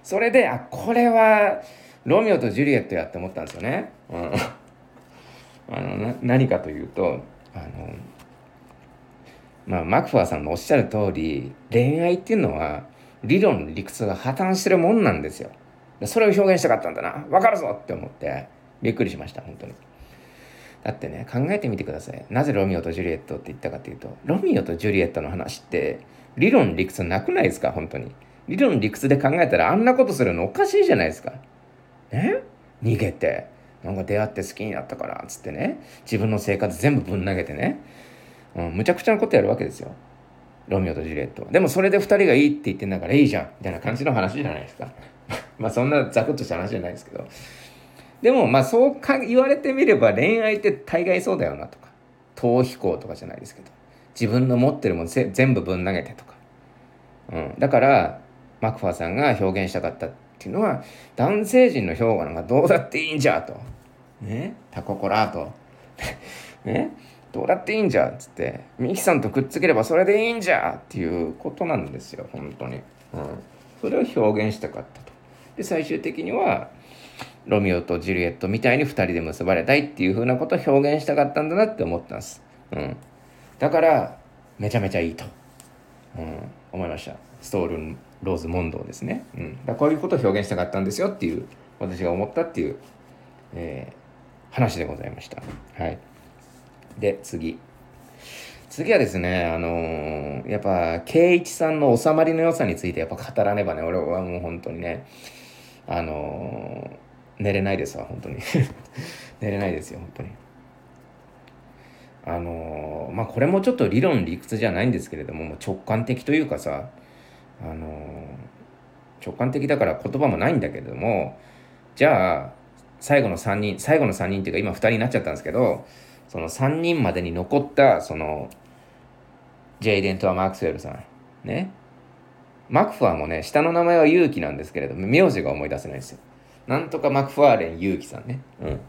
それであこれはロミオとジュリエットやって思ったんですよね、うん、(laughs) あの何かというとあのまあマクファーさんのおっしゃる通り恋愛っていうのは理論理屈が破綻してるもんなんですよ。それを表現したかったんだな。分かるぞって思ってびっくりしました本当に。だってね考えてみてください。なぜロミオとジュリエットって言ったかっていうとロミオとジュリエットの話って理論理屈なくないですか？本当に。理論理屈で考えたらあんなことするのおかしいじゃないですか。ね？逃げてなんか出会って好きになったからっつってね。自分の生活全部ぶん投げてね、うん、むちゃくちゃなことやるわけですよ。ロミオとジュリエットでもそれで2人がいいって言ってんだからいいじゃんみたいな感じの話じゃないですか。(laughs) まあそんなザクッとした話じゃないですけど。でもまあそうか言われてみれば恋愛って大概そうだよなとか。逃避行とかじゃないですけど。自分の持ってるもの全部ぶん投げてとか、うん、だからマクファーさんが表現したかったっていうのは男性陣の評価なんかどうだっていいんじゃと。ね。タココラと。(laughs) ね。どうだっていいんじゃっつってミキさんとくっつければそれでいいんじゃっていうことなんですよ本当に、うん、それを表現したかったと。で最終的にはロミオとジュリエットみたいに2人で結ばれたいっていうふうなことを表現したかったんだなって思ってます。うん。だから、めちゃめちゃいいと、うん、思いました。ストールン・ローズ・モンドですね。うん。だこういうことを表現したかったんですよっていう、私が思ったっていう、え話でございました。はい。で、次。次はですね、あのー、やっぱ、圭一さんの収まりの良さについてやっぱ語らねばね、俺はもう本当にね、あのー、寝れないですわ、本当に。(laughs) 寝れないですよ、本当に。あの、まあ、これもちょっと理論理屈じゃないんですけれども、も直感的というかさ、あの直感的だから言葉もないんだけれども、じゃあ、最後の3人、最後の3人っていうか今2人になっちゃったんですけど、その3人までに残った、その、ジェイデンとはマークスウェルさん。ね。マクファーもね、下の名前は勇気なんですけれども、名字が思い出せないですよ。なんとかマクファーレン勇気さんね。うん。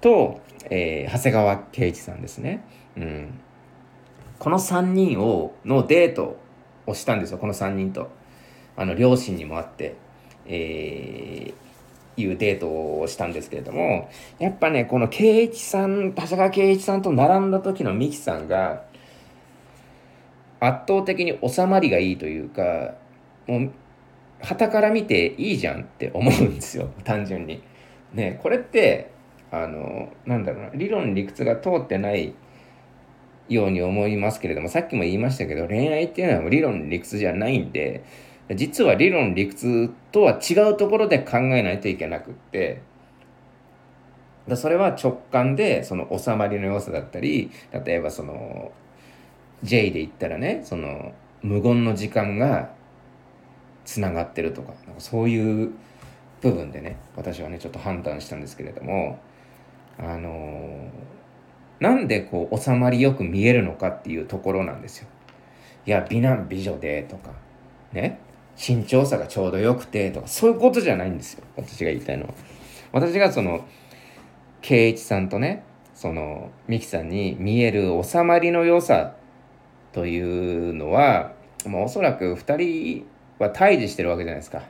と、えー、長谷川圭一さんですね。うん。この3人を、のデートをしたんですよ、この3人と。あの、両親にもあって。えー、いうデートをしたんですけれども、やっぱね、この圭一さん、長谷川圭一さんと並んだ時のミキさんが、圧倒的に収まりがいいというか、もう、旗から見ていいじゃんって思うんですよ、(laughs) 単純に。ね、これって、あの、なんだろうな、理論理屈が通ってないように思いますけれども、さっきも言いましたけど、恋愛っていうのは理論理屈じゃないんで、実は理論理屈とは違うところで考えないといけなくってだそれは直感でその収まりの良さだったり例えばその J で言ったらねその無言の時間がつながってるとかなんかそういう部分でね私はねちょっと判断したんですけれどもあのー、なんでこう収まりよく見えるのかっていうところなんですよ。いや美男美女でとかね？身長差がちょうどよくてとかそういうことじゃないんですよ。私が言いたいのは。私がその圭一さんとねその美樹さんに見える収まりの良さというのはもうおそらく2人は対峙してるわけじゃないですか。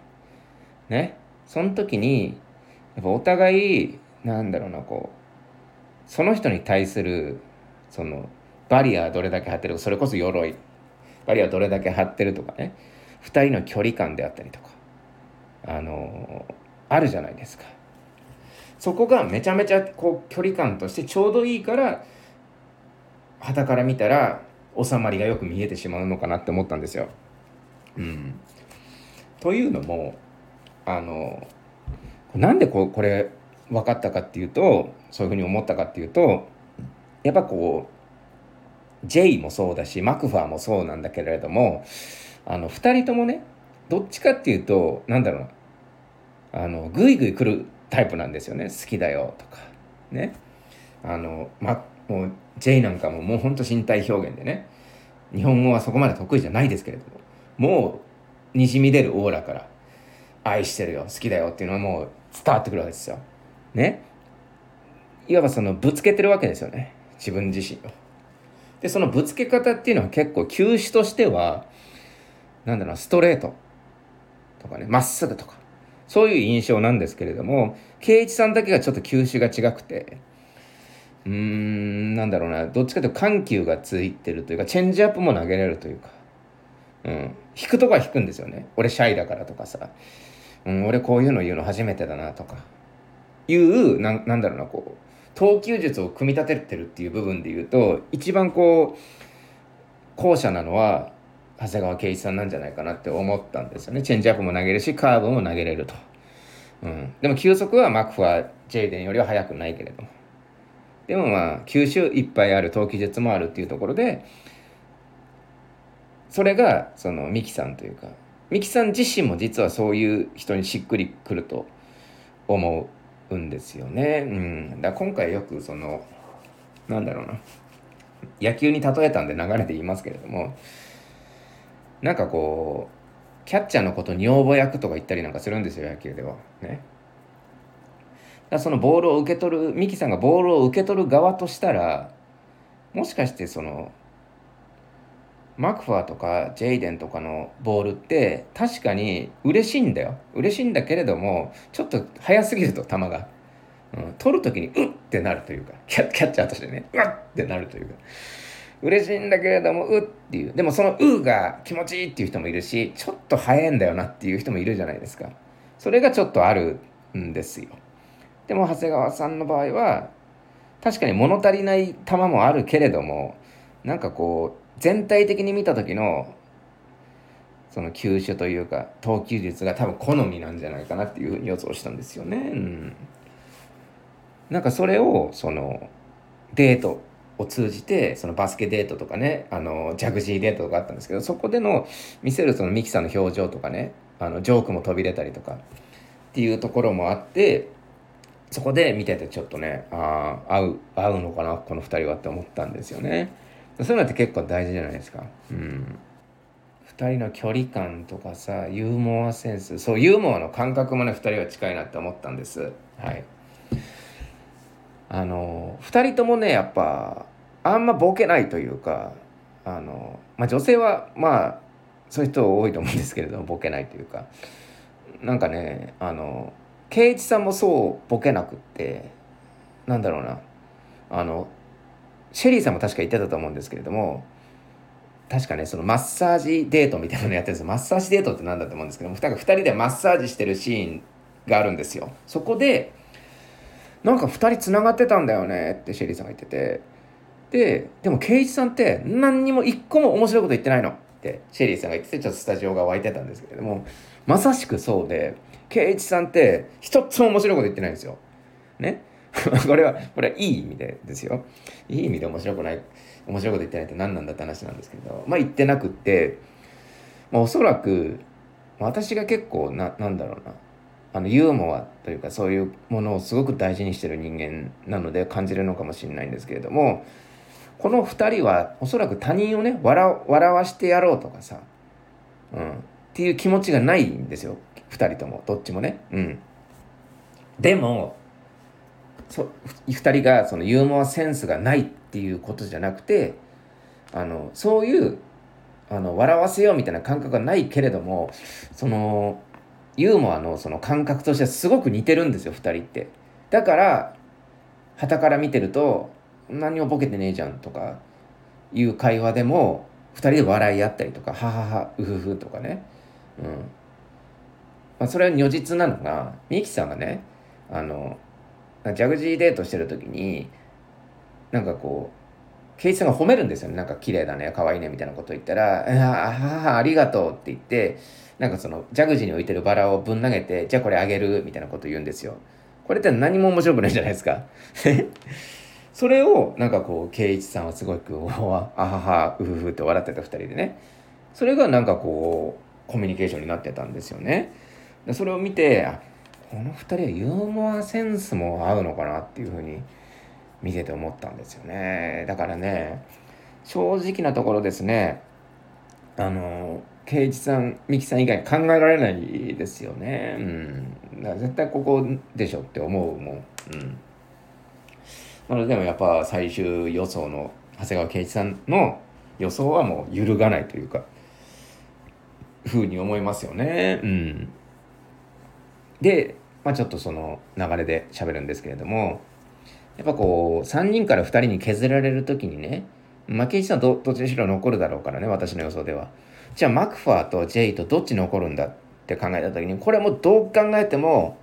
ね？その時にやっぱお互いなんだろうなこうその人に対するそのバリアどれだけ張ってるそれこそ鎧。バリアどれだけ張ってるとかね。2人の距離感であったりとか。あのあるじゃないですか。そこがめちゃめちゃこう距離感としてちょうどいいから旗から見たら収まりがよく見えてしまうのかなって思ったんですよ。うん、というのもあのなんでここれ分かったかっていうとそういうふうに思ったかっていうとやっぱこう J もそうだしマクファーもそうなんだけれどもあの2人ともねどっちかっていうとなんだろうなあのグイグイ来るタイプなんですよね好きだよとかね。あのまもう J なんかももうほんと身体表現でね日本語はそこまで得意じゃないですけれどももうにじみ出るオーラから愛してるよ好きだよっていうのはもう伝わってくるわけですよ。ね。いわばそのぶつけてるわけですよね。自分自身を。でそのぶつけ方っていうのは結構球種としてはなんだろうストレート。とかねまっすぐとか。そういう印象なんですけれども圭一さんだけがちょっと球種が違くてうーんなんだろうなどっちかというと緩急がついてるというかチェンジアップも投げれるというか、うん、引くとこは引くんですよね。俺シャイだからとかさ、うん、俺こういうの言うの初めてだなとか。いうななんだろうなこう投球術を組み立ててるっていう部分で言うと一番こう後者なのは長谷川圭一さんなんじゃないかなって思ったんですよね。チェンジアップも投げるし、カーブも投げれると。うん、でも球速はマクファー、ジェイデンよりは速くないけれども。でもまあ、球種いっぱいある、投球術もあるっていうところで、それが、その、ミキさんというか、ミキさん自身も実はそういう人にしっくりくると思ううんですよね。うん。だ今回よくその、なんだろうな、野球に例えたんで流れて言いますけれども、なんかこうキャッチャーのこと女房役とか言ったりなんかするんですよ野球ではねだそのボールを受け取るミキさんがボールを受け取る側としたらもしかしてそのマクファーとかジェイデンとかのボールって確かに嬉しいんだよ嬉しいんだけれどもちょっと速すぎると球が、うん、取る時にうっってなるというかキャッチャーとしてねうっってなるというか嬉しいんだけれども、うっていう。でもそのうが気持ちいいっていう人もいるし、ちょっと早いんだよなっていう人もいるじゃないですか。それがちょっとあるんですよ。でも長谷川さんの場合は、確かに物足りない球もあるけれどもなんかこう全体的に見た時のその球種というか投球術が多分好みなんじゃないかなっていうふうに予想したんですよね。うん、なんかそれをそのデートを通じてそのバスケデートとかねあのジャグジーデートとかあったんですけどそこでの見せるそのミキさんの表情とかねあのジョークも飛び出たりとかっていうところもあってそこで見ててちょっとねああ合う合うのかなこの2人はって思ったんですよねそういうのって結構大事じゃないですか。うん。2人の距離感とかさユーモアセンス。そうユーモアの感覚もね2人は近いなって思ったんです。はい。あの2人ともねやっぱあんまボケないというかあの、まあ、女性はまあそういう人多いと思うんですけれどもボケないというか。なんかねあの圭一さんもそうボケなくってなんだろうな。あのシェリーさんも確か言ってたと思うんですけれども確かねそのマッサージデートみたいなのやってるんですマッサージデートって何だと思うんですけども2人でマッサージしてるシーンがあるんですよ。そこでなんか2人つながってたんだよねってシェリーさんが言ってて。ででも圭一さんって何にも一個も面白いこと言ってないのってシェリーさんが言っててちょっとスタジオが沸いてたんですけれどもまさしくそうで圭一さんって一つも面白いこと言ってないんですよ。ね。(laughs) これはこれはいい意味でですよ。いい意味で面白くない面白いこと言ってないって何なんだって話なんですけどまあ言ってなくって、まあ、おそらく私が結構ななんだろうなあのユーモアというかそういうものをすごく大事にしてる人間なので感じるのかもしれないんですけれどもこの2人はおそらく他人をね笑笑わしてやろうとかさ、うん、っていう気持ちがないんですよ2人ともどっちもね。うん、でもそ2人がそのユーモアセンスがないっていうことじゃなくてあのそういうあの笑わせようみたいな感覚がないけれどもそのユーモアのその感覚としてはすごく似てるんですよ2人って。だから旗から見てると何もボケてねえじゃんとかいう会話でも2人で笑い合ったりとかはははうふふとかね、うんまあ、それは如実なのがミキさんがねあのジャグジーデートしてる時になんかこう圭一さんが褒めるんですよね。なんか綺麗だね可愛いねみたいなこと言ったら「ああありがとう」って言ってなんかそのジャグジーに置いてるバラをぶん投げて「じゃあこれあげる」みたいなこと言うんですよ。これって何も面白くないじゃないですか。(laughs) それをなんかこう圭一さんはすごく「あははうふふ」って笑ってた2人でね。それがなんかこうコミュニケーションになってたんですよね。それを見てこの2人はユーモアセンスも合うのかなっていうふうに見てて思ったんですよね。だからね正直なところですねあの圭一さん美樹さん以外考えられないですよね。うん。だから絶対ここでしょって思うもん。うん。なのでもやっぱ最終予想の長谷川圭一さんの予想はもう揺るがないというかふうに思いますよね。うん。で、まあ、ちょっとその流れで喋るんですけれどもやっぱこう3人から2人に削られる時にね負け一さんどどっちにしろ残るだろうからね私の予想ではじゃあマクファーとジェイとどっち残るんだって考えた時にこれはもうどう考えても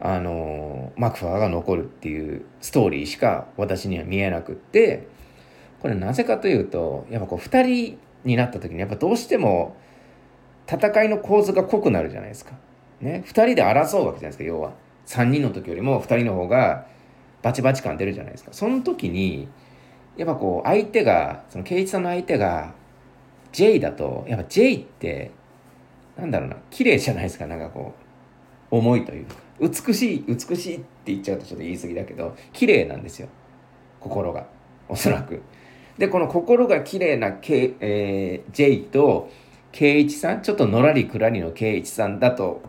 あのマクファーが残るっていうストーリーしか私には見えなくってこれなぜかというとやっぱこう2人になった時にやっぱどうしても戦いの構図が濃くなるじゃないですか。ね、2人で争うわけじゃないですか要は。3人の時よりも2人の方がバチバチ感出るじゃないですか。その時にやっぱこう相手がその圭一さんの相手が J だとやっぱ J ってなんだろうな綺麗じゃないですかなんかこう重いというか。美しい美しいって言っちゃうとちょっと言い過ぎだけど綺麗なんですよ。心が。おそらく。でこの心が綺麗な K、えー、J と圭一さんちょっとのらりくらりの圭一さんだと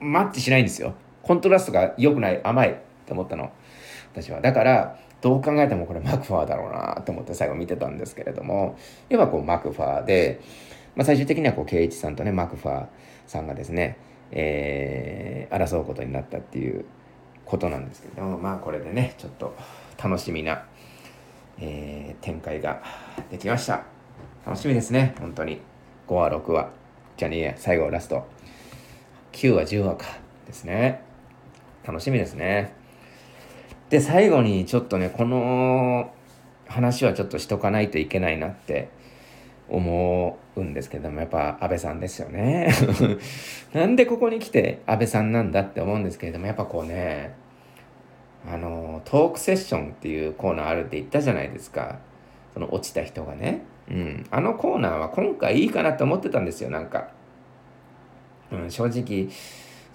マッチしないんですよ。コントラストが良くない、甘いと思ったの。私は。だから、どう考えてもこれマクファーだろうなと思って最後見てたんですけれども、要はこうマクファーで、まあ、最終的にはこう、圭一さんとね、マクファーさんがですね、えー、争うことになったっていうことなんですけども、まあこれでね、ちょっと楽しみな、えー、展開ができました。楽しみですね、本当に。5話、6話。じゃあね最後ラスト。9話10話かですね。楽しみですね。で最後にちょっとねこの話はちょっとしとかないといけないなって思うんですけどもやっぱ安倍さんですよね。(laughs) なんでここに来て安倍さんなんだって思うんですけれどもやっぱこうねあのトークセッションっていうコーナーあるって言ったじゃないですか。その落ちた人がね。うん。あのコーナーは今回いいかなって思ってたんですよなんか、うん、正直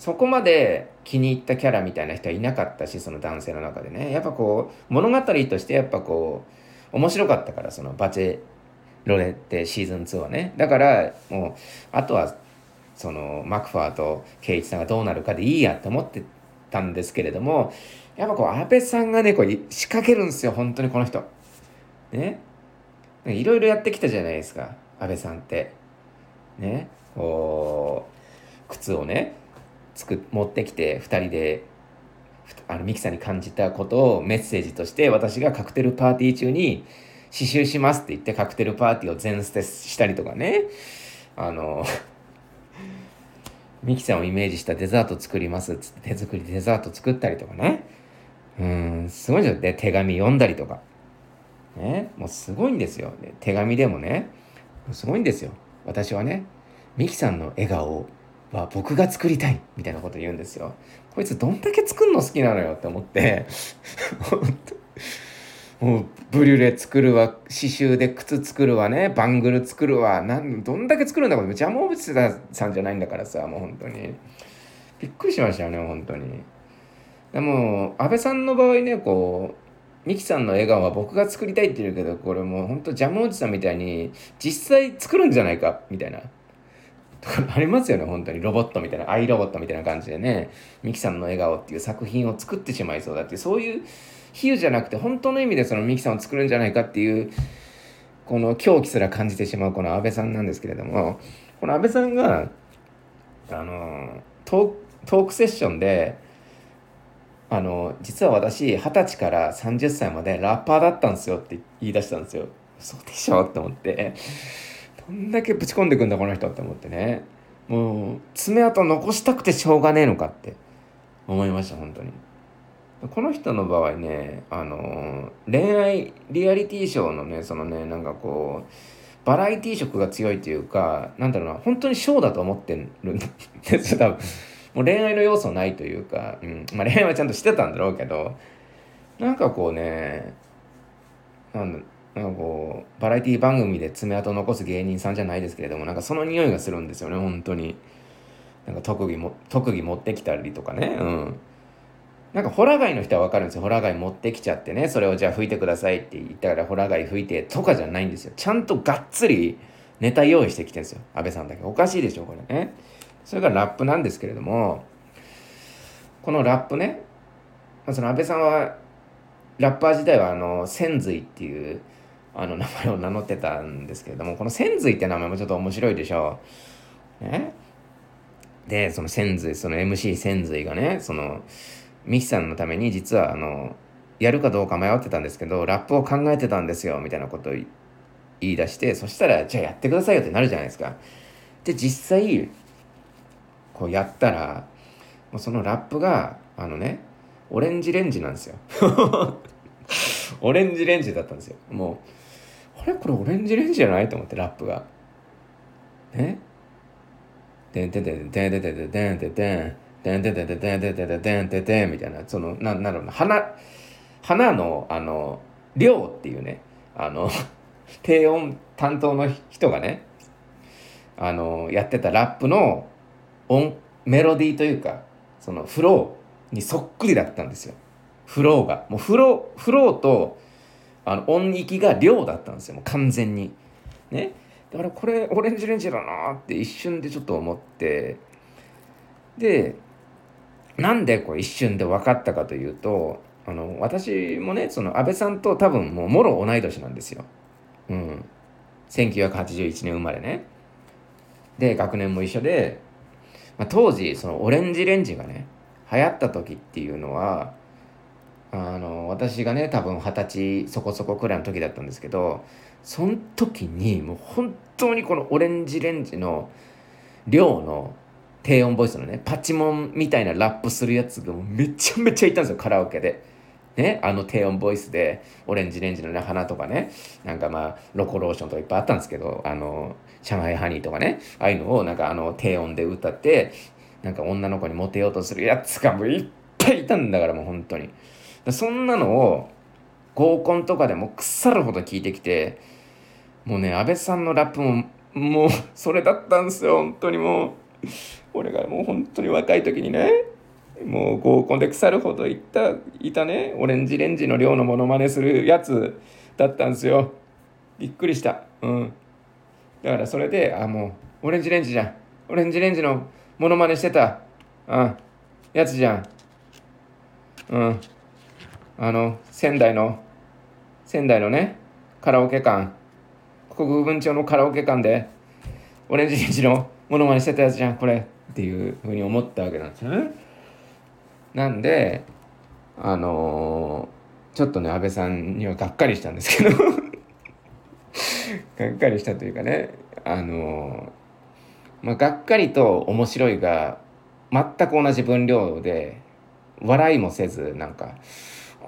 そこまで気に入ったキャラみたいな人はいなかったしその男性の中でね。やっぱこう物語としてやっぱこう面白かったからそのバチェロレってシーズン2はね。だからもうあとはそのマクファーとケイチさんがどうなるかでいいやって思ってたんですけれどもやっぱこう安倍さんがねこう仕掛けるんですよ本当にこの人。ね。いろいろやってきたじゃないですか安倍さんって。ね。こう靴をねつく持ってきて2人であのミキさんに感じたことをメッセージとして私がカクテルパーティー中に刺繍しますって言ってカクテルパーティーを全捨てしたりとかね。あの (laughs) ミキさんをイメージしたデザート作りますっつって手作りデザート作ったりとかね。うんすごいじゃんで手紙読んだりとか。ねもうすごいんですよ。で手紙でもねすごいんですよ。私はねミキさんの笑顔は僕が作りたいみたいなこと言うんですよ。こいつどんだけ作るの好きなのよって思って。(laughs) もうブリュレ作るわ刺繍で靴作るわね。バングル作るわ。なんどんだけ作るんだこれ。ジャムオブスさんじゃないんだからさもう本当に。びっくりしましたよね本当に。でも安倍さんの場合ねこうミキさんの笑顔は僕が作りたいって言うけどこれもうほんとジャムおじさんみたいに実際作るんじゃないかみたいな。ところありますよね本当にロボットみたいなアイロボットみたいな感じでねミキさんの笑顔っていう作品を作ってしまいそうだってうそういう比喩じゃなくて本当の意味でそのミキさんを作るんじゃないかっていうこの狂気すら感じてしまうこの安倍さんなんですけれどもこの安倍さんがあのトークセッションであの実は私二十歳から30歳までラッパーだったんですよって言い出したんですよ。そうでしょって思ってどんだけぶち込んでくんだこの人って思ってね。もう爪痕残したくてしょうがねえのかって思いました本当に。この人の場合ねあの恋愛リアリティショーのねそのねなんかこうバラエティ色が強いというかなんだろうな本当にショーだと思ってるんです多分。もう恋愛の要素ないというか、うん。まあ、恋愛はちゃんとしてたんだろうけどなんかこうねなんなんかこうバラエティ番組で爪痕残す芸人さんじゃないですけれどもなんかその匂いがするんですよね本当に。なんか特技も特技持ってきたりとかねうん。なんかホラ貝の人は分かるんですよ。ホラ貝持ってきちゃってねそれをじゃあ吹いてくださいって言ったからホラ貝吹いてとかじゃないんですよ。ちゃんとがっつりネタ用意してきてるんですよ安倍さんだけ。おかしいでしょこれ。ねそれがラップなんですけれどもこのラップねその安倍さんはラッパー自体はあの千髄っていうあの名前を名乗ってたんですけれどもこの千髄って名前もちょっと面白いでしょう。ね、でその千髄その MC 千髄がねそのミキさんのために実はあのやるかどうか迷ってたんですけどラップを考えてたんですよみたいなことを言い出してそしたらじゃあやってくださいよってなるじゃないですか。で実際こうやったらもうそのラップがあのねオレンジレンジなんですよ (laughs) オレンジレンジだったんですよもうあれこれオレンジレンジじゃないと思ってラップが。ね？でんてんてんてんてんてんてんてんてんてんでんてんてんてんてんてんてんてんてんてんてんみたいなそのななんだろうな花花のあの量っていうねあの低音担当の人がねあのやってたラップの音メロディーというかそのフローにそっくりだったんですよフローがもうフローフローとあの音域が量だったんですよもう完全にねだからこれオレンジレンジだなって一瞬でちょっと思ってでなんでこう一瞬で分かったかというとあの私もねその安倍さんと多分もうもろ同い年なんですよ。うん。1981年生まれね。で学年も一緒で、まあ、当時そのオレンジレンジがね流行った時っていうのはあの私がね多分二十歳そこそこくらいの時だったんですけどその時にもう本当にこのオレンジレンジの量の低音ボイスのねパチモンみたいなラップするやつがめちゃめちゃいたんですよカラオケで。ね、あの低音ボイスでオレンジレンジのね花とかねなんかまあロコローションとかいっぱいあったんですけどあの上海ハニーとかねああいうのをなんかあの低音で歌ってなんか女の子にモテようとするやつがもういっぱいいたんだからもう本当に。そんなのを合コンとかでも腐るほど聞いてきてもうね安倍さんのラップももうそれだったんですよ本当にもう。俺がもう本当に若い時にねもう合コンで腐るほどいったいたねオレンジレンジの量のモノマネするやつだったんですよ。びっくりした。うん。だからそれであもうオレンジレンジじゃん。オレンジレンジのモノマネしてたうん。やつじゃん。うん。あの仙台の仙台のねカラオケ館。国分町のカラオケ館でオレンジレンジのモノマネしてたやつじゃんこれ。っていうふうに思ったわけなんですよね。なんであのー、ちょっとね安倍さんにはがっかりしたんですけど。(laughs) がっかりしたというかね。あのー、まあ、がっかりと面白いが全く同じ分量で笑いもせずなんか「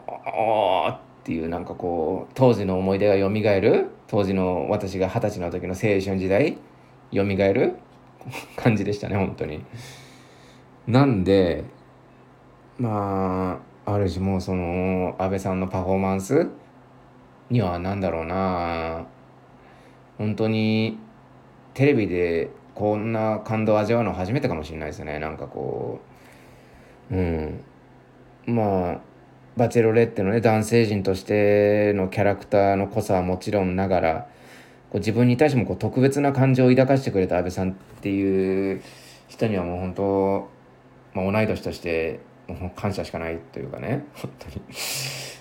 おー」っていうなんかこう当時の思い出がよみがえる。当時の私が二十歳の時の青春時代よみがえる感じでしたね本当に。なんでまあある種もうその安倍さんのパフォーマンスには何だろうな。本当にテレビでこんな感動を味わうの初めてかもしれないですね。なんかこううん。まあバチェロレッテのね男性陣としてのキャラクターの濃さはもちろんながらこう自分に対してもこう特別な感情を抱かせてくれた安倍さんっていう人にはもう本当、まあ、同い年として感謝しかないというかね本当に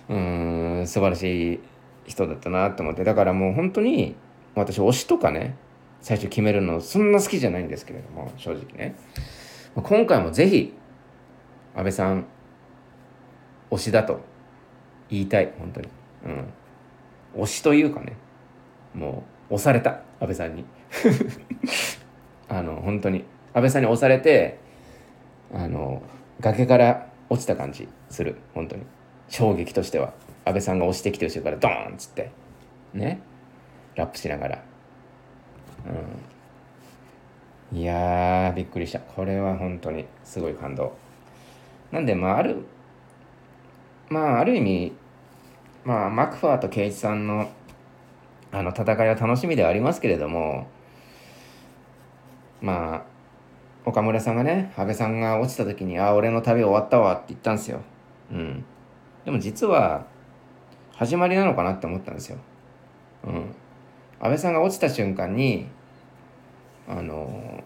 うん素晴らしい人だったなと思ってだからもう本当に私推しとかね最初決めるのそんな好きじゃないんですけれども正直ね。今回もぜひ安倍さん推しだと言いたい本当に。うん。推しというかねもう押された安倍さんに。(laughs) あの本当に。安倍さんに押されてあの崖から落ちた感じする本当に。衝撃としては。安倍さんが押してきて後ろからドーンっつって。ね。ラップしながら。うん。いやびっくりした。これは本当にすごい感動。なんでまああるまあある意味まあマクファーとケイチさんのあの戦いは楽しみではありますけれどもまあ岡村さんがね安倍さんが落ちた時に「ああ俺の旅終わったわ」って言ったんですよ。うん、でも実は始まりなのかなって思ったんですよ。うん、安倍さんが落ちた瞬間にあの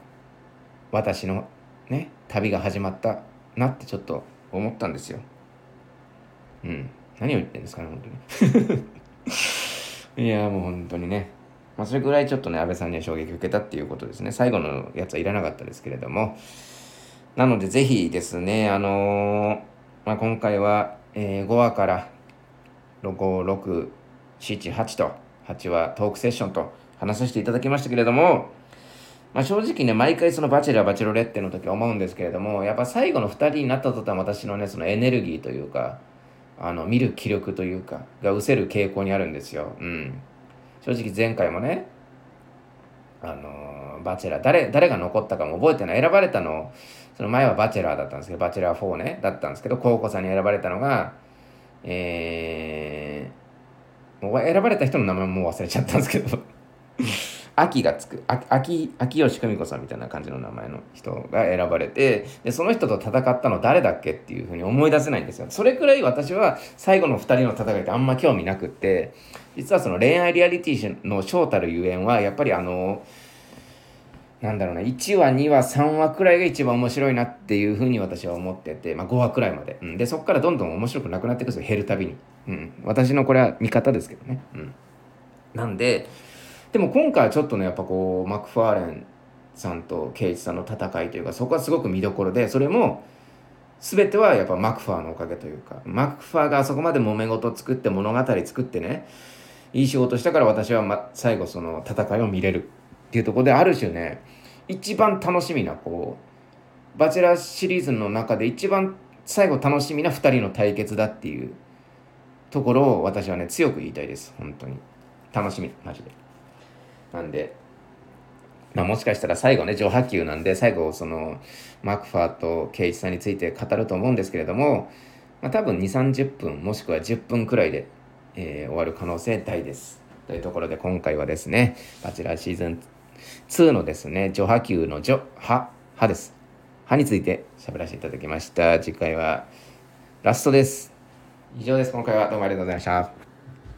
私のね旅が始まったなってちょっと思ったんですよ。うん、何を言ってんですかね本当に。(laughs) いやもう本当にね。まあ、それぐらいちょっとね安倍さんには衝撃を受けたっていうことですね。最後のやつはいらなかったですけれども。なのでぜひですねあのー、まあ、今回は、えー、5話から5678と8話トークセッションと話させていただきましたけれどもまあ、正直ね、毎回そのバチェラー、バチェロレッテの時思うんですけれども、やっぱ最後の2人になった途端私のね、そのエネルギーというか、あの、見る気力というか、が失せる傾向にあるんですよ。うん。正直前回もねあのバチェラー誰誰が残ったかも覚えてない選ばれたのその前はバチェラーだったんですけどバチェラー4ねだったんですけど高校さんに選ばれたのがえー、もう選ばれた人の名前も忘れちゃったんですけど秋がつく。秋秋吉久美子さんみたいな感じの名前の人が選ばれてでその人と戦ったの誰だっけっていうふうに思い出せないんですよ。それくらい私は最後の2人の戦いってあんま興味なくって実はその恋愛リアリティの正たるゆえんはやっぱりあのなんだろうな1話2話3話くらいが一番面白いなっていうふうに私は思ってて、まあ、5話くらいまで、うん、でそこからどんどん面白くなくなっていくんですよ減るたびに、うん、私のこれは見方ですけどね、うん、なんででも今回はちょっとねやっぱこうマクファーレンさんとケイチさんの戦いというかそこはすごく見どころでそれも全てはやっぱマクファーのおかげというかマクファーがあそこまで揉め事作って物語作ってねいい仕事したから私は、ま、最後その戦いを見れるっていうとこである種ね一番楽しみなこうバチェラーシリーズの中で一番最後楽しみな2人の対決だっていうところを私はね強く言いたいです。本当に。楽しみマジで。なんでまあ、もしかしたら最後ね上波球なんで最後そのマクファーと圭一さんについて語ると思うんですけれども、まあ、多分2 3 0分もしくは10分くらいで、えー、終わる可能性大です。というところで今回はですねバチェラーシーズン2のですね上波球の上波歯です。歯について喋らせていただきました。次回はラストです。以上です。今回はどうもありがとうございました。